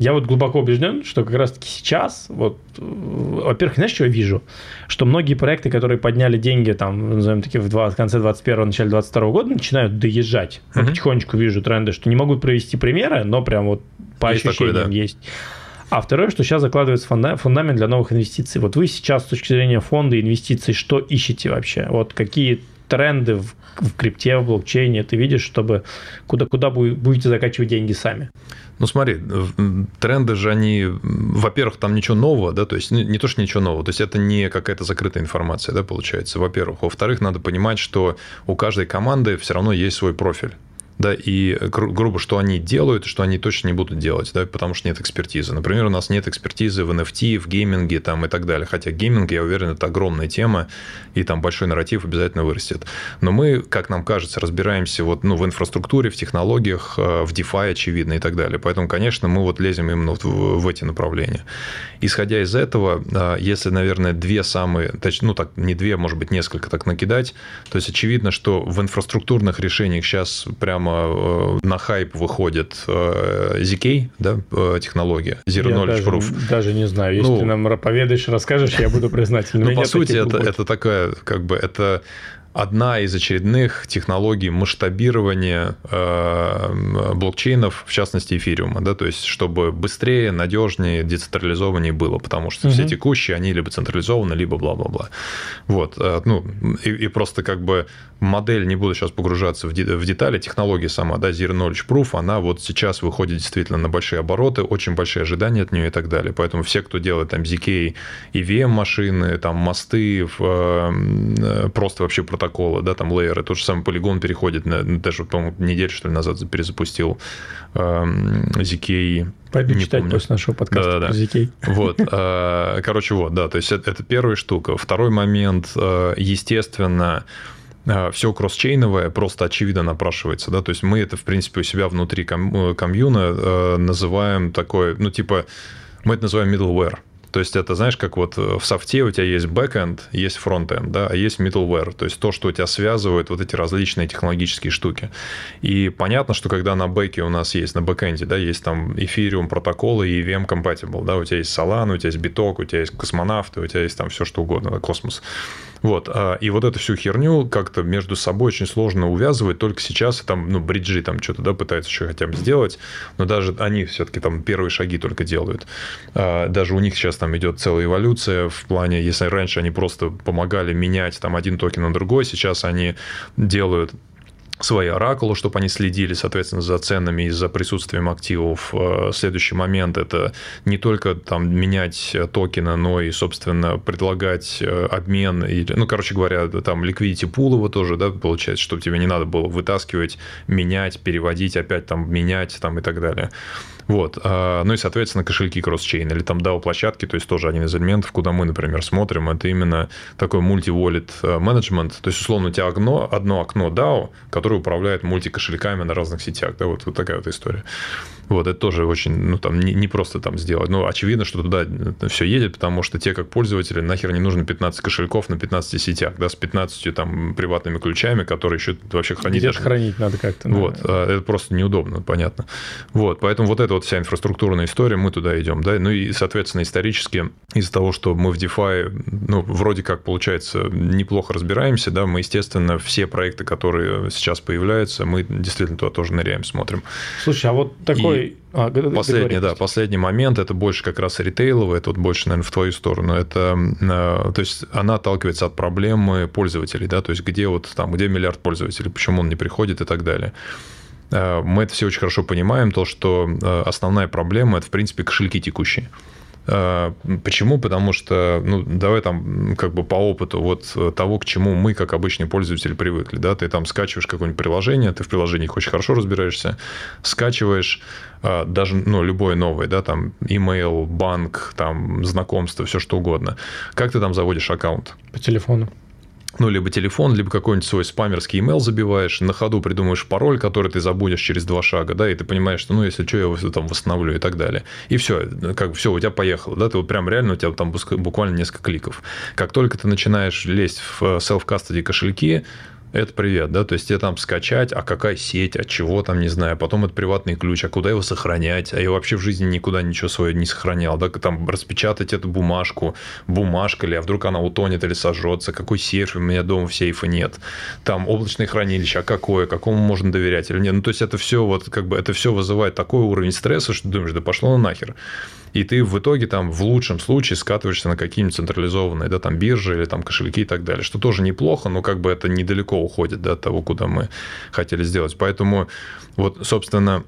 я вот глубоко убежден, что как раз-таки сейчас, вот, во-первых, знаешь, что я вижу? Что многие проекты, которые подняли деньги, там, назовем такие, в, 20, в конце 21-го, начале 22 года, начинают доезжать. Uh-huh. Потихонечку вижу тренды, что не могу провести примеры, но прям вот по есть ощущениям такое, да. есть. А второе, что сейчас закладывается фундамент для новых инвестиций. Вот вы сейчас с точки зрения фонда инвестиций что ищете вообще? Вот какие тренды в, в крипте, в блокчейне ты видишь, чтобы куда, куда будете закачивать деньги сами? Ну смотри, тренды же они, во-первых, там ничего нового, да, то есть не то, что ничего нового, то есть это не какая-то закрытая информация, да, получается, во-первых. Во-вторых, надо понимать, что у каждой команды все равно есть свой профиль да, и гру- грубо, что они делают, что они точно не будут делать, да, потому что нет экспертизы. Например, у нас нет экспертизы в NFT, в гейминге там и так далее. Хотя гейминг, я уверен, это огромная тема, и там большой нарратив обязательно вырастет. Но мы, как нам кажется, разбираемся вот, ну, в инфраструктуре, в технологиях, э, в DeFi, очевидно, и так далее. Поэтому, конечно, мы вот лезем именно в, в эти направления. Исходя из этого, э, если, наверное, две самые, точнее, ну, так, не две, может быть, несколько так накидать, то есть очевидно, что в инфраструктурных решениях сейчас прямо э, на хайп выходит ZK, да, технология, Zero я Knowledge даже, Proof. Даже не знаю, если ну, ты нам поведаешь, расскажешь, я буду признателен. Ну, по сути, это, это такая, как бы, это одна из очередных технологий масштабирования э, блокчейнов, в частности эфириума, да, то есть чтобы быстрее, надежнее, децентрализованнее было, потому что угу. все текущие, они либо централизованы, либо бла-бла-бла. Вот, э, ну, и, и просто как бы модель, не буду сейчас погружаться в, в детали, технология сама, да, Zero Knowledge Proof, она вот сейчас выходит действительно на большие обороты, очень большие ожидания от нее и так далее. Поэтому все, кто делает там ZK и VM-машины, там мосты, э, просто вообще протоколы, да, там лейеры, тот же самый полигон переходит, на, даже, по-моему, неделю, что ли, назад перезапустил э, ZK Пойду не читать помню. после нашего подкаста да, да, ZK. Вот, э, короче, вот, да, то есть это, это первая штука. Второй момент, э, естественно, все кроссчейновое просто очевидно напрашивается, да, то есть мы это, в принципе, у себя внутри ком- комьюнити э, называем такое, ну, типа, мы это называем middleware, то есть это, знаешь, как вот в софте у тебя есть бэкэнд, есть фронтенд, да, а есть middleware, то есть то, что у тебя связывает вот эти различные технологические штуки. И понятно, что когда на бэке у нас есть, на бэкэнде, да, есть там Ethereum протоколы и EVM compatible, да, у тебя есть Solana, у тебя есть биток, у тебя есть космонавты, у тебя есть там все что угодно, да, космос. Вот. А, и вот эту всю херню как-то между собой очень сложно увязывать. Только сейчас там, ну, бриджи там что-то, да, пытаются еще хотя бы сделать. Но даже они все-таки там первые шаги только делают. А, даже у них сейчас там идет целая эволюция в плане, если раньше они просто помогали менять там один токен на другой, сейчас они делают свои оракулы, чтобы они следили, соответственно, за ценами и за присутствием активов. Э, следующий момент – это не только там менять токены, но и, собственно, предлагать э, обмен, или, ну, короче говоря, там pool его тоже, да, получается, чтобы тебе не надо было вытаскивать, менять, переводить, опять там менять там и так далее. Вот. А, ну и, соответственно, кошельки кросс-чейн или там DAO-площадки, то есть тоже один из элементов, куда мы, например, смотрим, это именно такой multi-wallet э, менеджмент. То есть, условно, у тебя окно, одно окно DAO, которое управляет мультикошельками на разных сетях. Да, вот, вот такая вот история. Вот, это тоже очень, ну, там, не, не просто там сделать. Но очевидно, что туда все едет, потому что те, как пользователи, нахер не нужно 15 кошельков на 15 сетях, да, с 15 там приватными ключами, которые еще вообще хранить. Где-то хранить надо как-то. Вот, а, это просто неудобно, понятно. Вот, поэтому вот это вот вся инфраструктурная история, мы туда идем, да, ну и, соответственно, исторически из-за того, что мы в DeFi, ну, вроде как, получается, неплохо разбираемся, да, мы, естественно, все проекты, которые сейчас появляются, мы действительно туда тоже ныряем, смотрим. Слушай, а вот такой и а, последний, да, последний момент, это больше как раз ритейловый, это вот больше, наверное, в твою сторону. Это, э, то есть, она отталкивается от проблемы пользователей, да, то есть, где вот там, где миллиард пользователей, почему он не приходит и так далее. Э, мы это все очень хорошо понимаем, то, что э, основная проблема – это, в принципе, кошельки текущие. А, почему? Потому что, ну, давай там как бы по опыту вот того, к чему мы, как обычные пользователи, привыкли, да, ты там скачиваешь какое-нибудь приложение, ты в приложениях очень хорошо разбираешься, скачиваешь даже, ну, любое новое, да, там, email, банк, там, знакомство, все что угодно. Как ты там заводишь аккаунт? По телефону ну, либо телефон, либо какой-нибудь свой спамерский email забиваешь, на ходу придумаешь пароль, который ты забудешь через два шага, да, и ты понимаешь, что, ну, если что, я его там восстановлю и так далее. И все, как все, у тебя поехало, да, ты вот прям реально, у тебя там буквально несколько кликов. Как только ты начинаешь лезть в self-custody кошельки, это привет, да, то есть тебе там скачать, а какая сеть, от чего там, не знаю, потом это приватный ключ, а куда его сохранять, а я вообще в жизни никуда ничего свое не сохранял, да, там распечатать эту бумажку, бумажка ли, а вдруг она утонет или сожжется, какой сейф, у меня дома сейфа нет, там облачное хранилище, а какое, какому можно доверять или нет, ну, то есть это все вот, как бы, это все вызывает такой уровень стресса, что думаешь, да пошло на нахер и ты в итоге там в лучшем случае скатываешься на какие-нибудь централизованные, да, там биржи или там кошельки и так далее, что тоже неплохо, но как бы это недалеко уходит, да, от того, куда мы хотели сделать. Поэтому вот, собственно,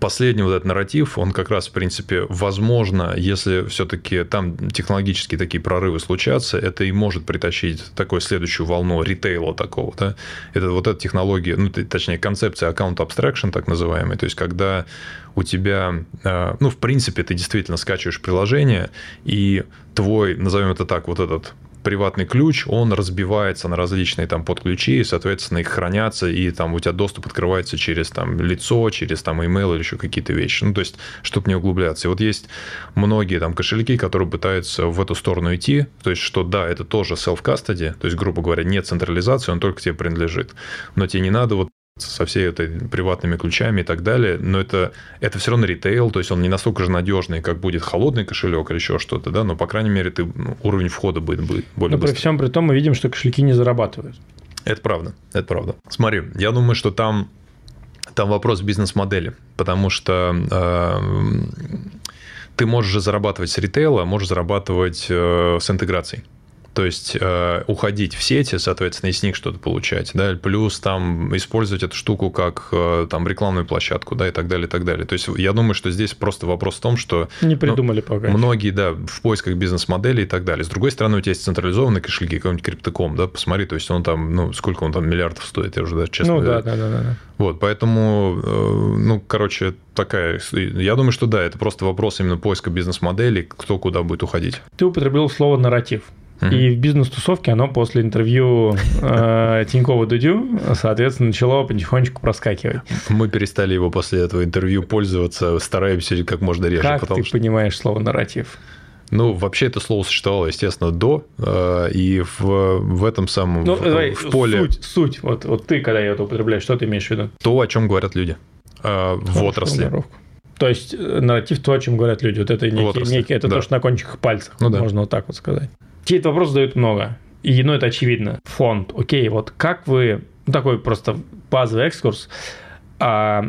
последний вот этот нарратив, он как раз, в принципе, возможно, если все-таки там технологические такие прорывы случатся, это и может притащить такую следующую волну ритейла такого, да. Это вот эта технология, ну, точнее, концепция аккаунт abstraction, так называемый, то есть, когда у тебя, э, ну, в принципе, ты действительно скачиваешь приложение, и твой, назовем это так, вот этот приватный ключ, он разбивается на различные там подключи, и, соответственно, их хранятся, и там у тебя доступ открывается через там лицо, через там email или еще какие-то вещи. Ну, то есть, чтобы не углубляться. И вот есть многие там кошельки, которые пытаются в эту сторону идти, то есть, что да, это тоже self-custody, то есть, грубо говоря, нет централизации, он только тебе принадлежит. Но тебе не надо вот со всей этой приватными ключами и так далее, но это, это все равно ритейл, то есть он не настолько же надежный, как будет холодный кошелек или еще что-то, да, но, по крайней мере, ты, ну, уровень входа будет, будет более Но при всем при том мы видим, что кошельки не зарабатывают. Это правда, это правда. Смотри, я думаю, что там, там вопрос бизнес-модели, потому что э, ты можешь же зарабатывать с ритейла, можешь зарабатывать э, с интеграцией. То есть э, уходить в сети, соответственно, из них что-то получать, да, плюс там использовать эту штуку как э, там рекламную площадку, да, и так далее, и так далее. То есть я думаю, что здесь просто вопрос в том, что не придумали ну, пока. Многие, да, в поисках бизнес-модели и так далее. С другой стороны, у тебя есть централизованные кошельки, какой-нибудь криптоком, да, посмотри, то есть он там, ну, сколько он там миллиардов стоит, я уже, да, честно. Ну да, да, да, да. Вот, поэтому, э, ну, короче, такая. Я думаю, что да, это просто вопрос именно поиска бизнес-модели, кто куда будет уходить. Ты употребил слово нарратив. И в бизнес-тусовке оно после интервью э, Тинькова Дудю, соответственно, начало потихонечку проскакивать. Мы перестали его после этого интервью пользоваться, стараемся как можно реже. Как ты что... понимаешь слово нарратив? Ну, вообще это слово существовало, естественно, до, э, и в, в этом самом ну, в, давай, в поле... Суть, суть. Вот, вот ты, когда это употребляешь, что ты имеешь в виду? То, о чем говорят люди э, в отрасли. Формулировку. То есть э, нарратив то, о чем говорят люди. Вот это некий, некий это да. то, что на кончиках пальцев, ну, да. можно вот так вот сказать. Тебе этот вопрос задают много. И, ну, это очевидно. Фонд. Окей, вот как вы... Ну, такой просто базовый экскурс. А,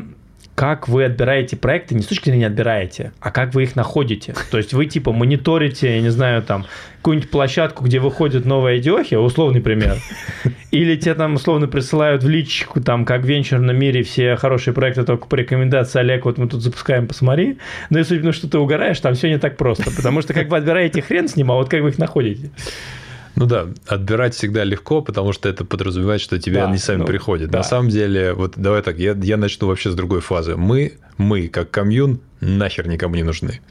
как вы отбираете проекты, не с точки зрения отбираете, а как вы их находите. То есть вы типа мониторите, я не знаю, там, какую-нибудь площадку, где выходит новая идиохи, условный пример, или тебе там условно присылают в личку, там, как в венчурном мире все хорошие проекты только по рекомендации, Олег, вот мы тут запускаем, посмотри. Но если потому что ты угораешь, там все не так просто, потому что как вы отбираете хрен с ним, а вот как вы их находите. Ну да, отбирать всегда легко, потому что это подразумевает, что тебе да, они сами ну, приходят. Да. На самом деле, вот давай так, я, я начну вообще с другой фазы. Мы, мы как комьюн, нахер никому не нужны.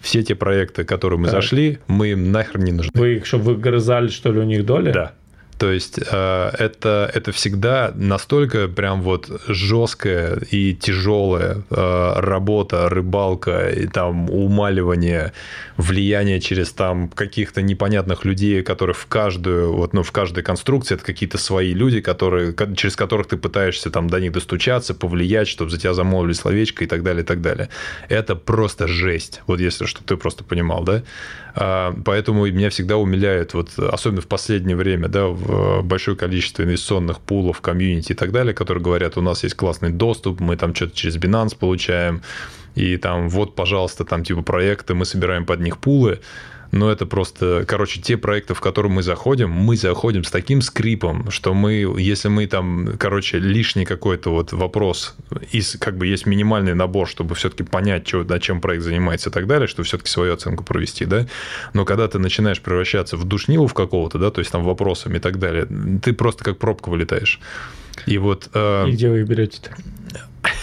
Все те проекты, которые мы так. зашли, мы им нахер не нужны. Вы их, чтобы вы грызали, что ли, у них доли? Да. То есть э, это, это всегда настолько прям вот жесткая и тяжелая э, работа, рыбалка и там умаливание, влияние через там каких-то непонятных людей, которые в каждую, вот, ну, в каждой конструкции это какие-то свои люди, которые, через которых ты пытаешься там до них достучаться, повлиять, чтобы за тебя замолвили словечко и так далее, и так далее. Это просто жесть. Вот если что, ты просто понимал, да? А, поэтому меня всегда умиляет, вот, особенно в последнее время, да, большое количество инвестиционных пулов, комьюнити и так далее, которые говорят, у нас есть классный доступ, мы там что-то через Binance получаем, и там вот, пожалуйста, там типа проекты, мы собираем под них пулы но это просто, короче, те проекты, в которые мы заходим, мы заходим с таким скрипом, что мы, если мы там, короче, лишний какой-то вот вопрос, из, как бы есть минимальный набор, чтобы все-таки понять, что, над чем проект занимается и так далее, чтобы все-таки свою оценку провести, да, но когда ты начинаешь превращаться в душнилу в какого-то, да, то есть там вопросами и так далее, ты просто как пробка вылетаешь. И вот... Э, и где вы берете-то?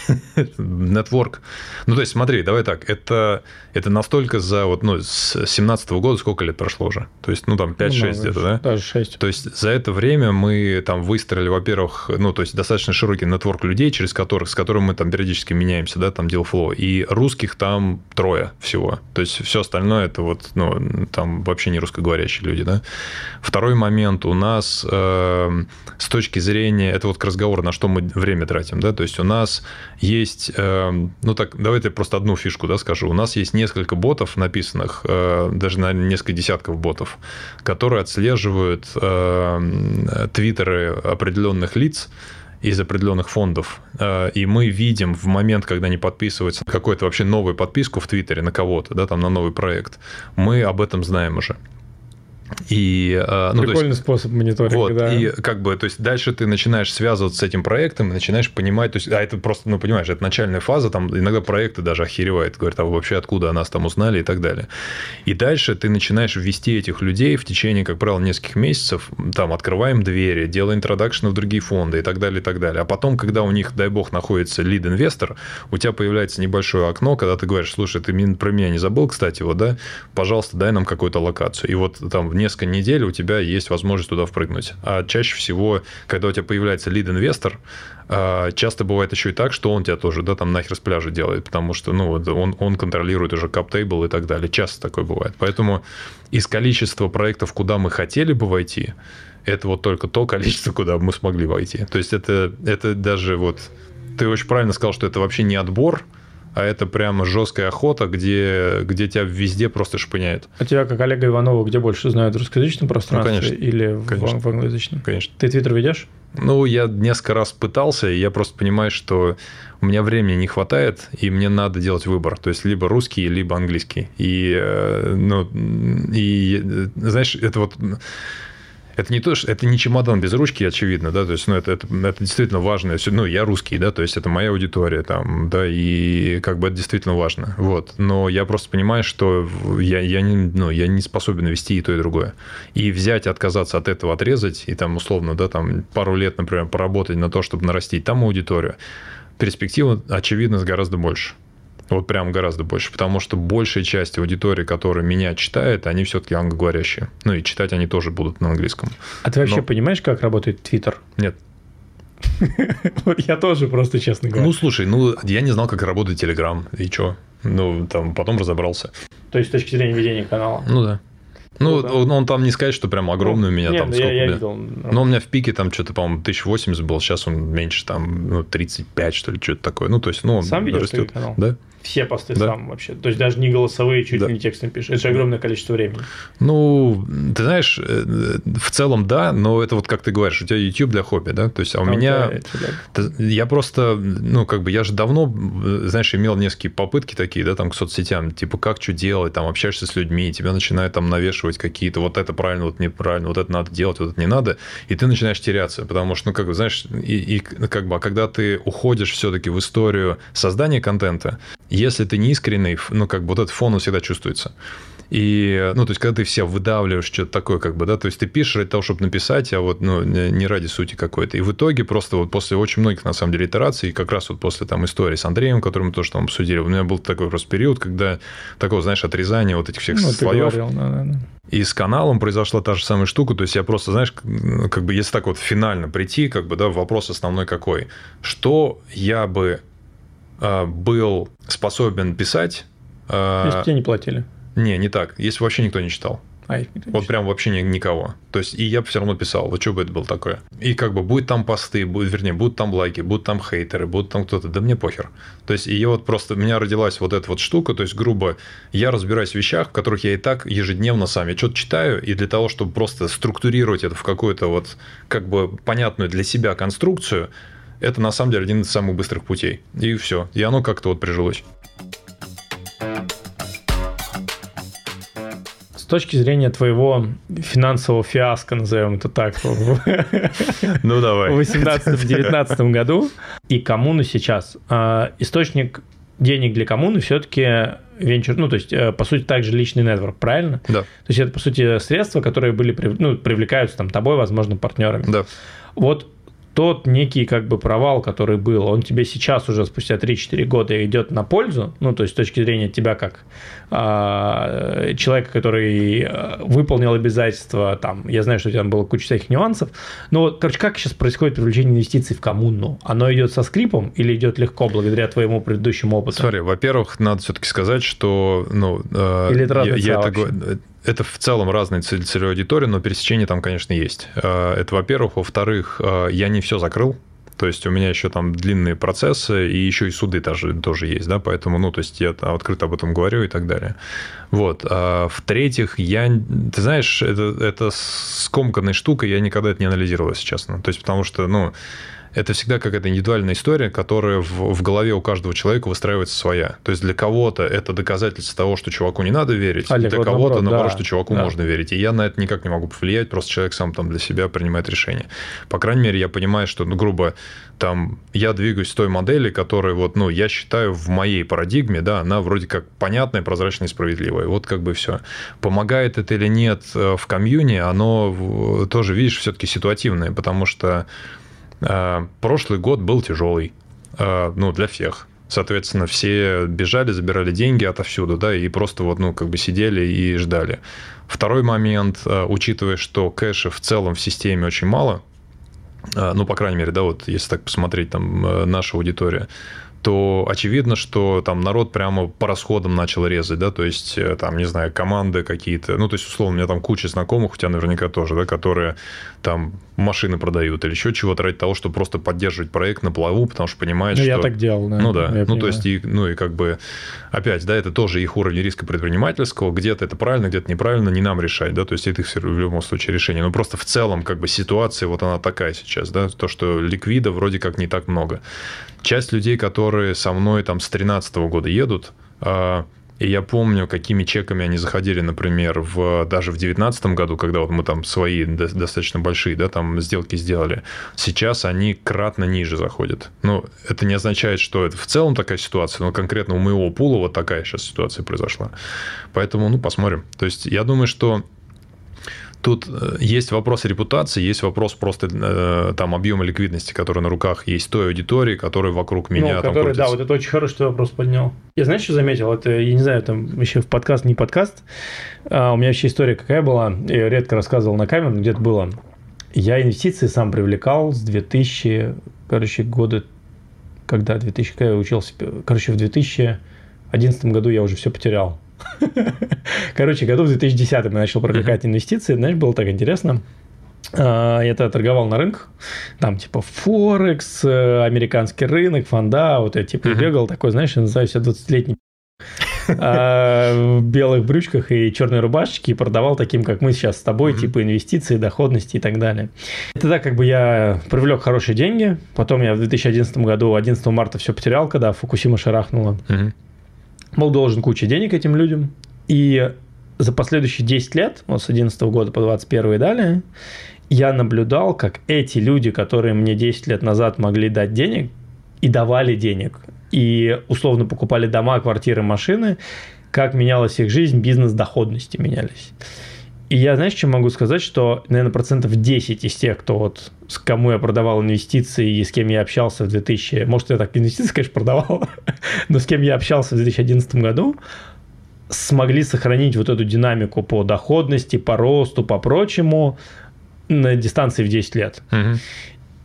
Нетворк. Ну, то есть, смотри, давай так, это, это настолько за вот, ну, с 17 года сколько лет прошло уже? То есть, ну, там 5-6 ну, где-то, да? Даже 6. То есть, за это время мы там выстроили, во-первых, ну, то есть, достаточно широкий нетворк людей, через которых, с которыми мы там периодически меняемся, да, там Dealflow, и русских там трое всего. То есть, все остальное это вот, ну, там вообще не русскоговорящие люди, да. Второй момент у нас э, с точки зрения, это вот к разговору, на что мы время тратим, да, то есть, у нас есть, эм, ну так, давайте просто одну фишку да, скажу. У нас есть несколько ботов написанных, э, даже на несколько десятков ботов, которые отслеживают эм, твиттеры определенных лиц, из определенных фондов. Э, и мы видим в момент, когда они подписываются какую-то вообще новую подписку в Твиттере на кого-то, да, там на новый проект, мы об этом знаем уже. И, э, ну, Прикольный есть, способ мониторинга, вот, да. И как бы, то есть дальше ты начинаешь связываться с этим проектом и начинаешь понимать, то есть, а это просто, ну, понимаешь, это начальная фаза, там иногда проекты даже охеревают, говорят, а вообще откуда нас там узнали и так далее. И дальше ты начинаешь ввести этих людей в течение, как правило, нескольких месяцев, там, открываем двери, делаем интродакшн в другие фонды и так далее, и так далее. А потом, когда у них, дай бог, находится лид-инвестор, у тебя появляется небольшое окно, когда ты говоришь, слушай, ты про меня не забыл, кстати, вот, да, пожалуйста, дай нам какую-то локацию. И вот там несколько недель у тебя есть возможность туда впрыгнуть. А чаще всего, когда у тебя появляется лид-инвестор, а, часто бывает еще и так, что он тебя тоже, да, там нахер с пляжа делает, потому что, ну, он, он контролирует уже каптейбл и так далее. Часто такое бывает. Поэтому из количества проектов, куда мы хотели бы войти, это вот только то количество, куда мы смогли войти. То есть это, это даже вот... Ты очень правильно сказал, что это вообще не отбор, а это прямо жесткая охота, где, где тебя везде просто шпыняют. А тебя, как Олега Иванова, где больше знают, в русскоязычном пространстве ну, конечно, или конечно. В, в англоязычном? Конечно. Ты Твиттер ведешь? Ну, я несколько раз пытался, и я просто понимаю, что у меня времени не хватает, и мне надо делать выбор. То есть, либо русский, либо английский. И, э, ну, и знаешь, это вот это не то, что это не чемодан без ручки, очевидно, да, то есть, ну, это, это, это действительно важно. Ну, я русский, да, то есть это моя аудитория там, да, и как бы это действительно важно, вот. Но я просто понимаю, что я, я, не, ну, я не способен вести и то, и другое. И взять, отказаться от этого, отрезать, и там, условно, да, там пару лет, например, поработать на то, чтобы нарастить там аудиторию, перспектива, очевидно, гораздо больше. Вот прям гораздо больше, потому что большая часть аудитории, которая меня читает, они все-таки англоговорящие. Ну и читать они тоже будут на английском. А ты вообще Но... понимаешь, как работает Твиттер? Нет. Вот я тоже просто, честно говоря. Ну, слушай, ну, я не знал, как работает Телеграм, и что? Ну, там, потом разобрался. То есть, с точки зрения ведения канала? Ну, да. Ну, да. он там не сказать, что прям огромный ну, у меня нет, там сколько. Я, я видел. Но у меня в пике там что-то, по-моему, 1080 был, сейчас он меньше, там, ну, 35, что ли, что-то такое. Ну, то есть, ну, Сам видел растет. канал? Да все посты да. сам вообще. То есть даже не голосовые, чуть да. ли не текстом пишешь. Это же огромное количество времени. Ну, ты знаешь, э, в целом да, но это вот как ты говоришь, у тебя YouTube для хобби, да? То есть, а у а меня... У я просто, ну, как бы, я же давно, знаешь, имел несколько попытки такие, да, там, к соцсетям, типа, как что делать, там, общаешься с людьми, тебя начинают там навешивать какие-то, вот это правильно, вот неправильно, вот это надо делать, вот это не надо, и ты начинаешь теряться, потому что, ну, как бы, знаешь, и, и как бы, а когда ты уходишь все-таки в историю создания контента, если ты не искренний, ну, как бы вот этот фон он всегда чувствуется. И, ну, то есть, когда ты все выдавливаешь что-то такое, как бы, да, то есть, ты пишешь ради того, чтобы написать, а вот, ну, не ради сути какой-то. И в итоге просто вот после очень многих, на самом деле, итераций, как раз вот после там истории с Андреем, которую мы тоже там обсудили, у меня был такой просто период, когда такого, знаешь, отрезания вот этих всех ну, слоев. Говорил, да, да, да. И с каналом произошла та же самая штука, то есть, я просто, знаешь, как бы, если так вот финально прийти, как бы, да, вопрос основной какой. Что я бы был способен писать... А, Если тебе не платили. Не, не так. Если вообще никто не читал. А, вот прям вообще ни, никого. То есть, и я все равно писал, вот что бы это было такое. И как бы будет там посты, будет, вернее, будут там лайки, будут там хейтеры, будут там кто-то, да мне похер. То есть, и вот просто у меня родилась вот эта вот штука, то есть, грубо, я разбираюсь в вещах, в которых я и так ежедневно сам, я что-то читаю, и для того, чтобы просто структурировать это в какую-то вот, как бы, понятную для себя конструкцию, это на самом деле один из самых быстрых путей. И все. И оно как-то вот прижилось. С точки зрения твоего финансового фиаско, назовем это так, ну давай. в 2018-2019 году и коммуну сейчас, а, источник денег для коммуны все-таки венчур, ну, то есть, э, по сути, также личный нетворк, правильно? Да. То есть, это, по сути, средства, которые были, ну, привлекаются там тобой, возможно, партнерами. Да. Вот тот некий как бы провал, который был, он тебе сейчас уже спустя 3-4 года идет на пользу, ну, то есть с точки зрения тебя как э, человека, который а, выполнил обязательства, там, я знаю, что у тебя было куча всяких нюансов, но вот, короче, как сейчас происходит привлечение инвестиций в коммуну? Оно идет со скрипом или идет легко благодаря твоему предыдущему опыту? Смотри, во-первых, надо все-таки сказать, что, ну, э, или это я, я это, это в целом разные целевые аудитории, но пересечения там, конечно, есть. Э, это, во-первых. Во-вторых, э, я не все закрыл. То есть у меня еще там длинные процессы, и еще и суды тоже, тоже есть, да, поэтому, ну, то есть я открыто об этом говорю и так далее. Вот. А в-третьих, я, ты знаешь, это, это скомканная штука, я никогда это не анализировал, если честно. То есть потому что, ну, это всегда какая-то индивидуальная история, которая в, в голове у каждого человека выстраивается своя. То есть для кого-то это доказательство того, что чуваку не надо верить, Олег, для вот кого-то, наоборот, да, что чуваку да. можно верить. И я на это никак не могу повлиять, просто человек сам там для себя принимает решение. По крайней мере, я понимаю, что, ну, грубо, там, я двигаюсь в той модели, которая, вот, ну, я считаю, в моей парадигме, да, она вроде как понятная, прозрачная и справедливая. Вот как бы все. Помогает это или нет э, в комьюни, оно тоже, видишь, все-таки ситуативное, потому что прошлый год был тяжелый, э, ну, для всех. Соответственно, все бежали, забирали деньги отовсюду, да, и просто вот, ну, как бы сидели и ждали. Второй момент, э, учитывая, что кэша в целом в системе очень мало, ну, по крайней мере, да, вот если так посмотреть, там, наша аудитория, то очевидно, что там народ прямо по расходам начал резать, да, то есть э, там, не знаю, команды какие-то, ну, то есть, условно, у меня там куча знакомых, у тебя наверняка тоже, да, которые там машины продают или еще чего-то ради того, чтобы просто поддерживать проект на плаву, потому что понимают, ну, что... я так делал, да. Ну, да, я ну, понимаю. то есть, и, ну, и как бы, опять, да, это тоже их уровень риска предпринимательского, где-то это правильно, где-то неправильно, не нам решать, да, то есть, это их в любом случае решение, но просто в целом, как бы, ситуация вот она такая сейчас, да, то, что ликвида вроде как не так много часть людей, которые со мной там с 2013 года едут, а, и я помню, какими чеками они заходили, например, в, даже в 2019 году, когда вот мы там свои достаточно большие да, там сделки сделали. Сейчас они кратно ниже заходят. Ну, это не означает, что это в целом такая ситуация, но конкретно у моего пула вот такая сейчас ситуация произошла. Поэтому, ну, посмотрим. То есть, я думаю, что Тут э, есть вопрос репутации, есть вопрос просто э, там объема ликвидности, который на руках есть той аудитории, которая вокруг меня ну, который, крутится. Да, вот это очень хороший вопрос поднял. Я знаешь, что заметил? Это, я не знаю, там еще в подкаст, не подкаст. А, у меня вообще история какая была, я редко рассказывал на камеру, где-то было. Я инвестиции сам привлекал с 2000, короче, года, когда 2000, когда я учился, короче, в 2011 году я уже все потерял. Короче, году в 2010 я начал привлекать инвестиции. Знаешь, было так интересно. А, я тогда торговал на рынках, там типа Форекс, э, американский рынок, фонда, вот я типа uh-huh. бегал такой, знаешь, я называю себя 20-летний а, в белых брючках и черной рубашечке и продавал таким, как мы сейчас с тобой, mm-hmm. типа инвестиции, доходности и так далее. И тогда как бы я привлек хорошие деньги, потом я в 2011 году, 11 марта все потерял, когда Фукусима шарахнула. Mm-hmm был должен кучу денег этим людям. И за последующие 10 лет, вот с 11 года по 21 и далее, я наблюдал, как эти люди, которые мне 10 лет назад могли дать денег, и давали денег, и условно покупали дома, квартиры, машины, как менялась их жизнь, бизнес-доходности менялись. И я, знаешь, что могу сказать, что, наверное, процентов 10 из тех, кто вот, с кому я продавал инвестиции и с кем я общался в 2000... Может, я так инвестиции, конечно, продавал, но с кем я общался в 2011 году, смогли сохранить вот эту динамику по доходности, по росту, по прочему на дистанции в 10 лет. Угу.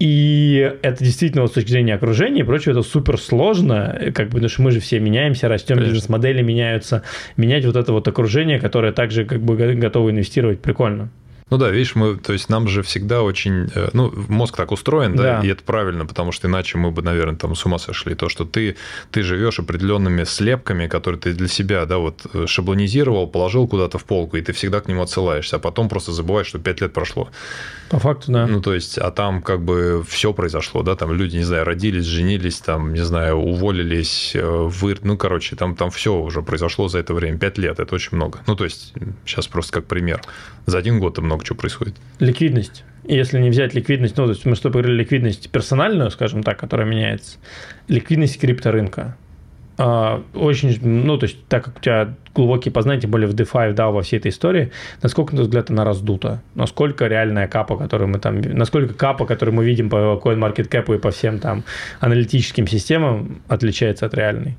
И это действительно вот с точки зрения окружения и прочего, это супер сложно, как бы, потому что мы же все меняемся, растем, бизнес-модели меняются. Менять вот это вот окружение, которое также как бы готово инвестировать, прикольно. Ну да, видишь, мы, то есть нам же всегда очень, э, ну, мозг так устроен, да, да, и это правильно, потому что иначе мы бы, наверное, там с ума сошли. То, что ты, ты живешь определенными слепками, которые ты для себя, да, вот э, шаблонизировал, положил куда-то в полку, и ты всегда к нему отсылаешься, а потом просто забываешь, что 5 лет прошло. По факту, да. Ну, то есть, а там как бы все произошло, да, там люди, не знаю, родились, женились, там, не знаю, уволились, э, вы, ну, короче, там, там все уже произошло за это время. 5 лет, это очень много. Ну, то есть, сейчас просто как пример. За один год много много чего происходит. Ликвидность. Если не взять ликвидность, ну, то есть мы что говорили, ликвидность персональную, скажем так, которая меняется, ликвидность крипторынка. А, очень, ну, то есть, так как у тебя глубокие познания, тем более в DeFi, да, во всей этой истории, насколько, на твой взгляд, она раздута? Насколько реальная капа, которую мы там... Насколько капа, которую мы видим по CoinMarketCap и по всем там аналитическим системам, отличается от реальной?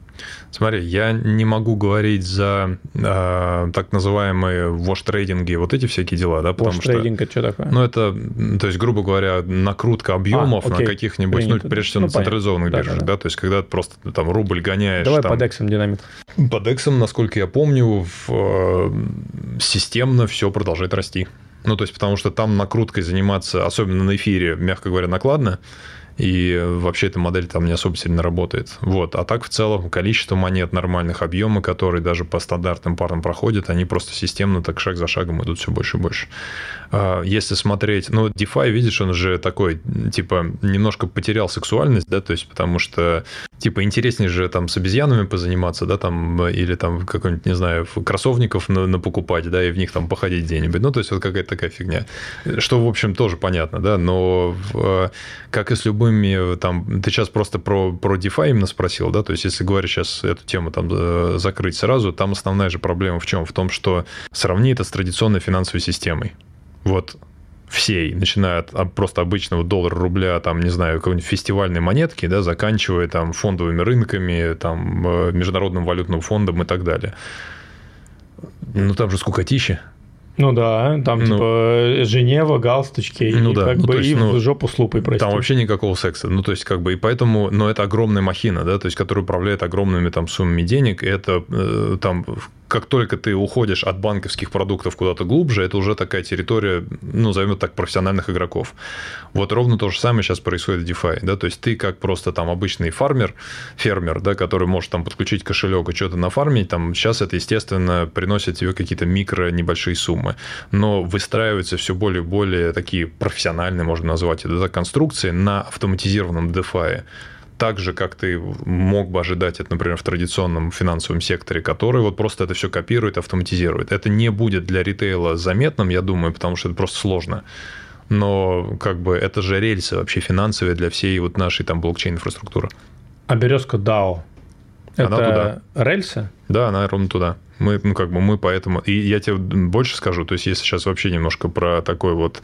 Смотри, я не могу говорить за э, так называемые вош-трейдинги, вот эти всякие дела, да, потому что... это что такое? Ну, это, то есть, грубо говоря, накрутка объемов а, на каких-нибудь, ну, прежде всего, ну, на централизованных биржах, да, да, да, то есть, когда ты просто там рубль гоняешь. Давай там... по дексам динамик. По дексам, насколько я помню, в, э, системно все продолжает расти. Ну, то есть, потому что там накруткой заниматься, особенно на эфире, мягко говоря, накладно и вообще эта модель там не особо сильно работает. Вот. А так в целом количество монет нормальных, объемы, которые даже по стандартным парам проходят, они просто системно так шаг за шагом идут все больше и больше. А, если смотреть, ну, DeFi, видишь, он же такой, типа, немножко потерял сексуальность, да, то есть потому что, типа, интереснее же там с обезьянами позаниматься, да, там, или там какой-нибудь, не знаю, кроссовников на, на покупать, да, и в них там походить где-нибудь. Ну, то есть вот какая-то такая фигня. Что, в общем, тоже понятно, да, но как и с любым любыми, там, ты сейчас просто про, про DeFi именно спросил, да, то есть если говорить сейчас эту тему там э, закрыть сразу, там основная же проблема в чем? В том, что сравни это с традиционной финансовой системой. Вот всей, начиная от просто обычного доллара, рубля, там, не знаю, какой-нибудь фестивальной монетки, да, заканчивая там фондовыми рынками, там, э, международным валютным фондом и так далее. Ну, там же скукотища. Ну да, там ну, типа Женева, галстучки, ну, и да. как ну, бы есть, и ну, в жопу с лупой, прости. Там вообще никакого секса. Ну, то есть, как бы, и поэтому, но это огромная махина, да, то есть, которая управляет огромными там суммами денег, и это э, там как только ты уходишь от банковских продуктов куда-то глубже, это уже такая территория, ну, зовем так, профессиональных игроков. Вот ровно то же самое сейчас происходит в DeFi, да, то есть ты как просто там обычный фармер, фермер, да, который может там подключить кошелек и что-то нафармить, там сейчас это, естественно, приносит тебе какие-то микро небольшие суммы, но выстраиваются все более и более такие профессиональные, можно назвать это, да, конструкции на автоматизированном DeFi так же, как ты мог бы ожидать это, например, в традиционном финансовом секторе, который вот просто это все копирует, автоматизирует. Это не будет для ритейла заметным, я думаю, потому что это просто сложно. Но как бы это же рельсы вообще финансовые для всей вот нашей там блокчейн-инфраструктуры. А березка DAO? Это она туда. рельсы? Да, она ровно туда. Мы, ну, как бы мы поэтому... И я тебе больше скажу, то есть если сейчас вообще немножко про такой вот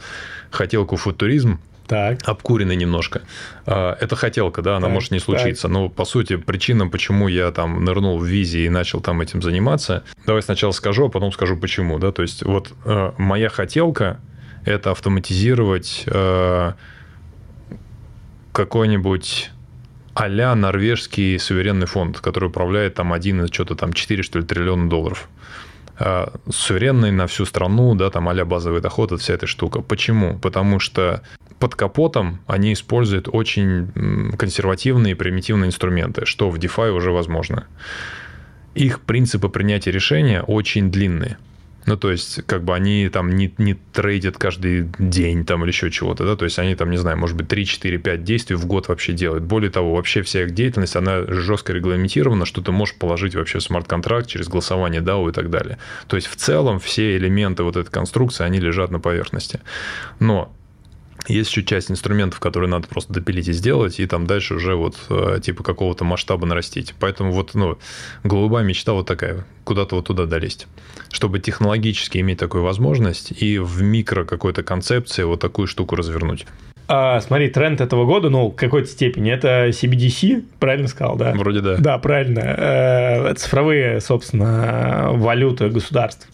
хотелку футуризм, так. обкуренный немножко. А, это хотелка, да, она так, может не случиться. Так. Но, по сути, причина, почему я там нырнул в визе и начал там этим заниматься, давай сначала скажу, а потом скажу почему. Да? То есть, вот а, моя хотелка – это автоматизировать а, какой-нибудь а-ля норвежский суверенный фонд, который управляет там один что-то там 4, что ли, триллиона долларов. Суверенный на всю страну, да, там а базовый доход, это вся эта штука. Почему? Потому что под капотом они используют очень консервативные и примитивные инструменты, что в DeFi уже возможно. Их принципы принятия решения очень длинные. Ну, то есть, как бы они там не, не трейдят каждый день там или еще чего-то, да, то есть они там, не знаю, может быть, 3, 4, 5 действий в год вообще делают. Более того, вообще вся их деятельность, она жестко регламентирована, что ты можешь положить вообще в смарт-контракт через голосование DAO и так далее. То есть, в целом, все элементы вот этой конструкции, они лежат на поверхности. Но есть еще часть инструментов, которые надо просто допилить и сделать, и там дальше уже вот э, типа какого-то масштаба нарастить. Поэтому вот, ну, голубая мечта вот такая, куда-то вот туда долезть. Чтобы технологически иметь такую возможность и в микро какой-то концепции вот такую штуку развернуть. А, смотри, тренд этого года, ну, в какой-то степени, это CBDC, правильно сказал, да? Вроде да. Да, правильно. Э, цифровые, собственно, валюты государств.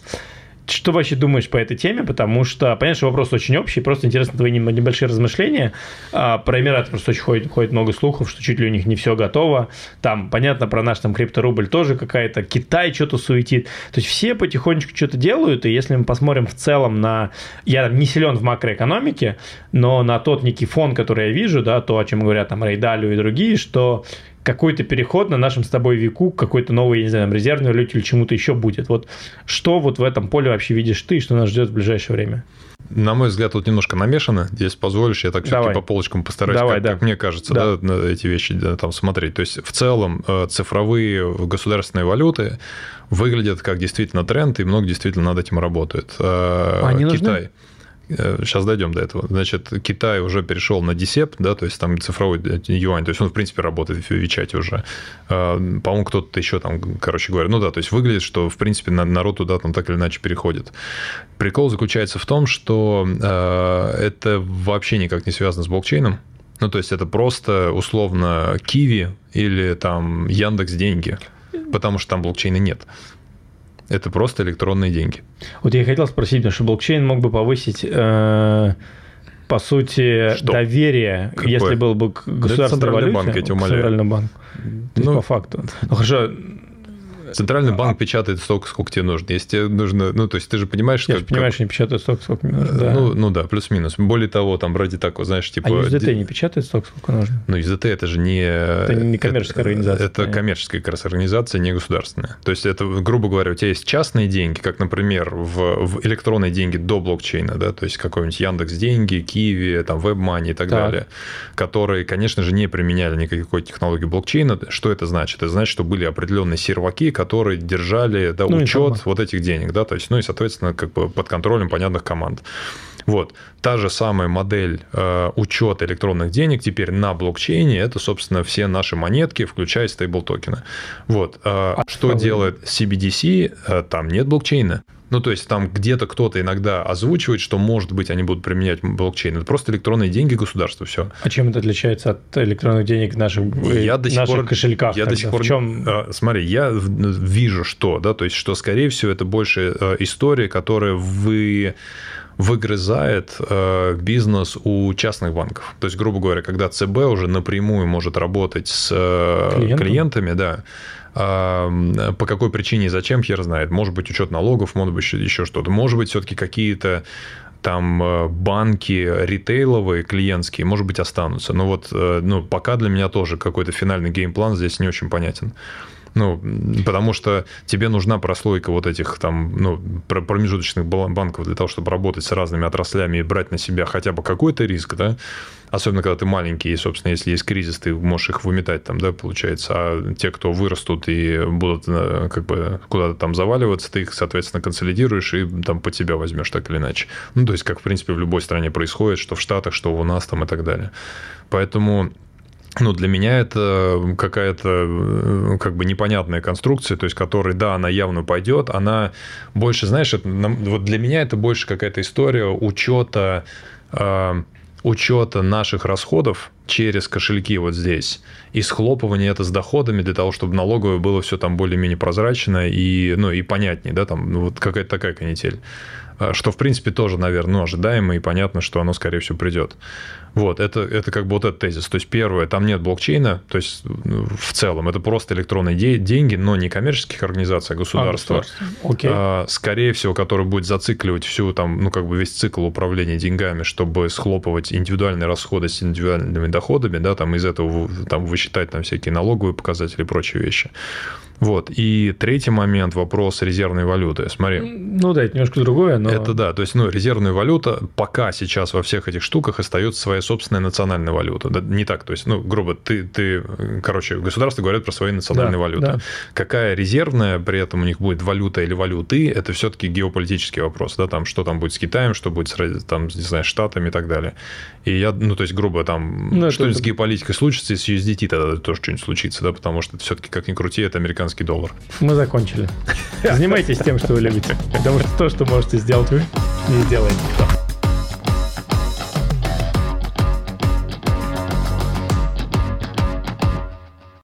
Что вообще думаешь по этой теме? Потому что, понятно, что вопрос очень общий, просто интересно твои небольшие размышления. А, про Эмираты просто очень ходит, ходит много слухов, что чуть ли у них не все готово. Там, понятно, про наш там крипторубль тоже какая-то, Китай что-то суетит. То есть все потихонечку что-то делают, и если мы посмотрим в целом на... Я не силен в макроэкономике, но на тот некий фон, который я вижу, да, то, о чем говорят там Рейдалю и другие, что какой-то переход на нашем с тобой веку, какой-то новый, я не знаю, резервный валюте или чему-то еще будет. Вот что вот в этом поле вообще видишь ты, что нас ждет в ближайшее время? На мой взгляд, тут немножко намешано. Здесь позволишь, я так все-таки по полочкам постараюсь, Давай, как, да. как мне кажется, да. Да, на эти вещи да, там смотреть. То есть, в целом, э, цифровые государственные валюты выглядят как действительно тренд, и много действительно над этим работает. Э, они Китай. Нужны? Сейчас э, дойдем до этого. Значит, Китай уже перешел на DCEP, да, то есть там цифровой юань, то есть он, в принципе, работает в Вичате уже. Э, по-моему, кто-то еще там, короче говоря, ну да, то есть выглядит, что, в принципе, народ туда там так или иначе переходит. Прикол заключается в том, что э, это вообще никак не связано с блокчейном. Ну, то есть это просто условно Киви или там Яндекс деньги, потому что там блокчейна нет. Это просто электронные деньги. Вот я хотел спросить, потому что блокчейн мог бы повысить, э, по сути, что? доверие, Какое? если был бы государственный валюте. банк, я тебя умоляю. Центральный банк. То ну, по факту. Ну хорошо, Центральный банк печатает столько, сколько тебе нужно. Если тебе нужно, ну, то есть ты же понимаешь, Я как... понимаю, что не печатают столько, сколько мне нужно, да. Ну, ну да, плюс-минус. Более того, там вроде так, знаешь, типа... А USDT не печатает столько, сколько нужно? Ну, USDT это же не... Это не коммерческая это, организация. Это понятно. коммерческая как раз организация, не государственная. То есть это, грубо говоря, у тебя есть частные деньги, как, например, в, в электронные деньги до блокчейна, да, то есть какой-нибудь Яндекс деньги, Киви, там, WebMoney и так, так далее, которые, конечно же, не применяли никакой технологии блокчейна. Что это значит? Это значит, что были определенные серваки, которые держали держали да, ну, учет вот этих денег, да, то есть, ну и, соответственно, как бы под контролем понятных команд. Вот. Та же самая модель э, учета электронных денег теперь на блокчейне, это, собственно, все наши монетки, включая стейбл токены. Вот. Э, а что делает CBDC? Э, там нет блокчейна. Ну, то есть там где-то кто-то иногда озвучивает, что, может быть, они будут применять блокчейн. Это просто электронные деньги государства, все. А чем это отличается от электронных денег в наших, я до сих наших пор, кошельках? Я тогда? до сих пор... В чем... Смотри, я вижу что, да, то есть, что, скорее всего, это больше история, которая вы выгрызает э, бизнес у частных банков. То есть, грубо говоря, когда ЦБ уже напрямую может работать с э, клиентами, да, э, по какой причине и зачем, хер знает. Может быть, учет налогов, может быть, еще что-то. Может быть, все-таки какие-то там э, банки ритейловые, клиентские, может быть, останутся. Но вот э, ну, пока для меня тоже какой-то финальный геймплан здесь не очень понятен. Ну, потому что тебе нужна прослойка вот этих там, ну, промежуточных банков для того, чтобы работать с разными отраслями и брать на себя хотя бы какой-то риск, да, особенно когда ты маленький, и, собственно, если есть кризис, ты можешь их выметать там, да, получается, а те, кто вырастут и будут э, как бы куда-то там заваливаться, ты их, соответственно, консолидируешь и там под себя возьмешь так или иначе. Ну, то есть, как, в принципе, в любой стране происходит, что в Штатах, что у нас там и так далее. Поэтому ну, для меня это какая-то э, как бы непонятная конструкция, то есть, которая, да, она явно пойдет, она больше, знаешь, это, вот для меня это больше какая-то история учета, э, учета наших расходов через кошельки вот здесь и схлопывание это с доходами для того, чтобы налоговое было все там более-менее прозрачно и, ну, и понятнее, да, там ну, вот какая-то такая канитель. А, что, в принципе, тоже, наверное, ну, ожидаемо и понятно, что оно, скорее всего, придет. Вот, это, это как бы вот этот тезис. То есть, первое, там нет блокчейна, то есть, ну, в целом, это просто электронные де- деньги, но не коммерческих организаций, а государства. А, okay. а, скорее всего, который будет зацикливать всю там, ну, как бы весь цикл управления деньгами, чтобы схлопывать индивидуальные расходы с индивидуальными доходами, да, там из этого там высчитать там всякие налоговые показатели и прочие вещи. Вот. И третий момент – вопрос резервной валюты. Смотри. Ну да, это немножко другое, но... Это да. То есть, ну, резервная валюта пока сейчас во всех этих штуках остается своя собственная национальная валюта. Да, не так. То есть, ну, грубо, ты, ты короче, государство говорит про свои национальные да, валюты. Да. Какая резервная при этом у них будет валюта или валюты, это все-таки геополитический вопрос. Да, там, что там будет с Китаем, что будет с, там, не знаю, Штатами и так далее. И я, ну, то есть, грубо, там, ну, что-нибудь это... с геополитикой случится, и с USDT тогда тоже что-нибудь случится, да, потому что все-таки, как ни крути, это американский американский доллар. Мы закончили. Занимайтесь тем, что вы любите. Потому что то, что можете сделать вы, не сделает никто.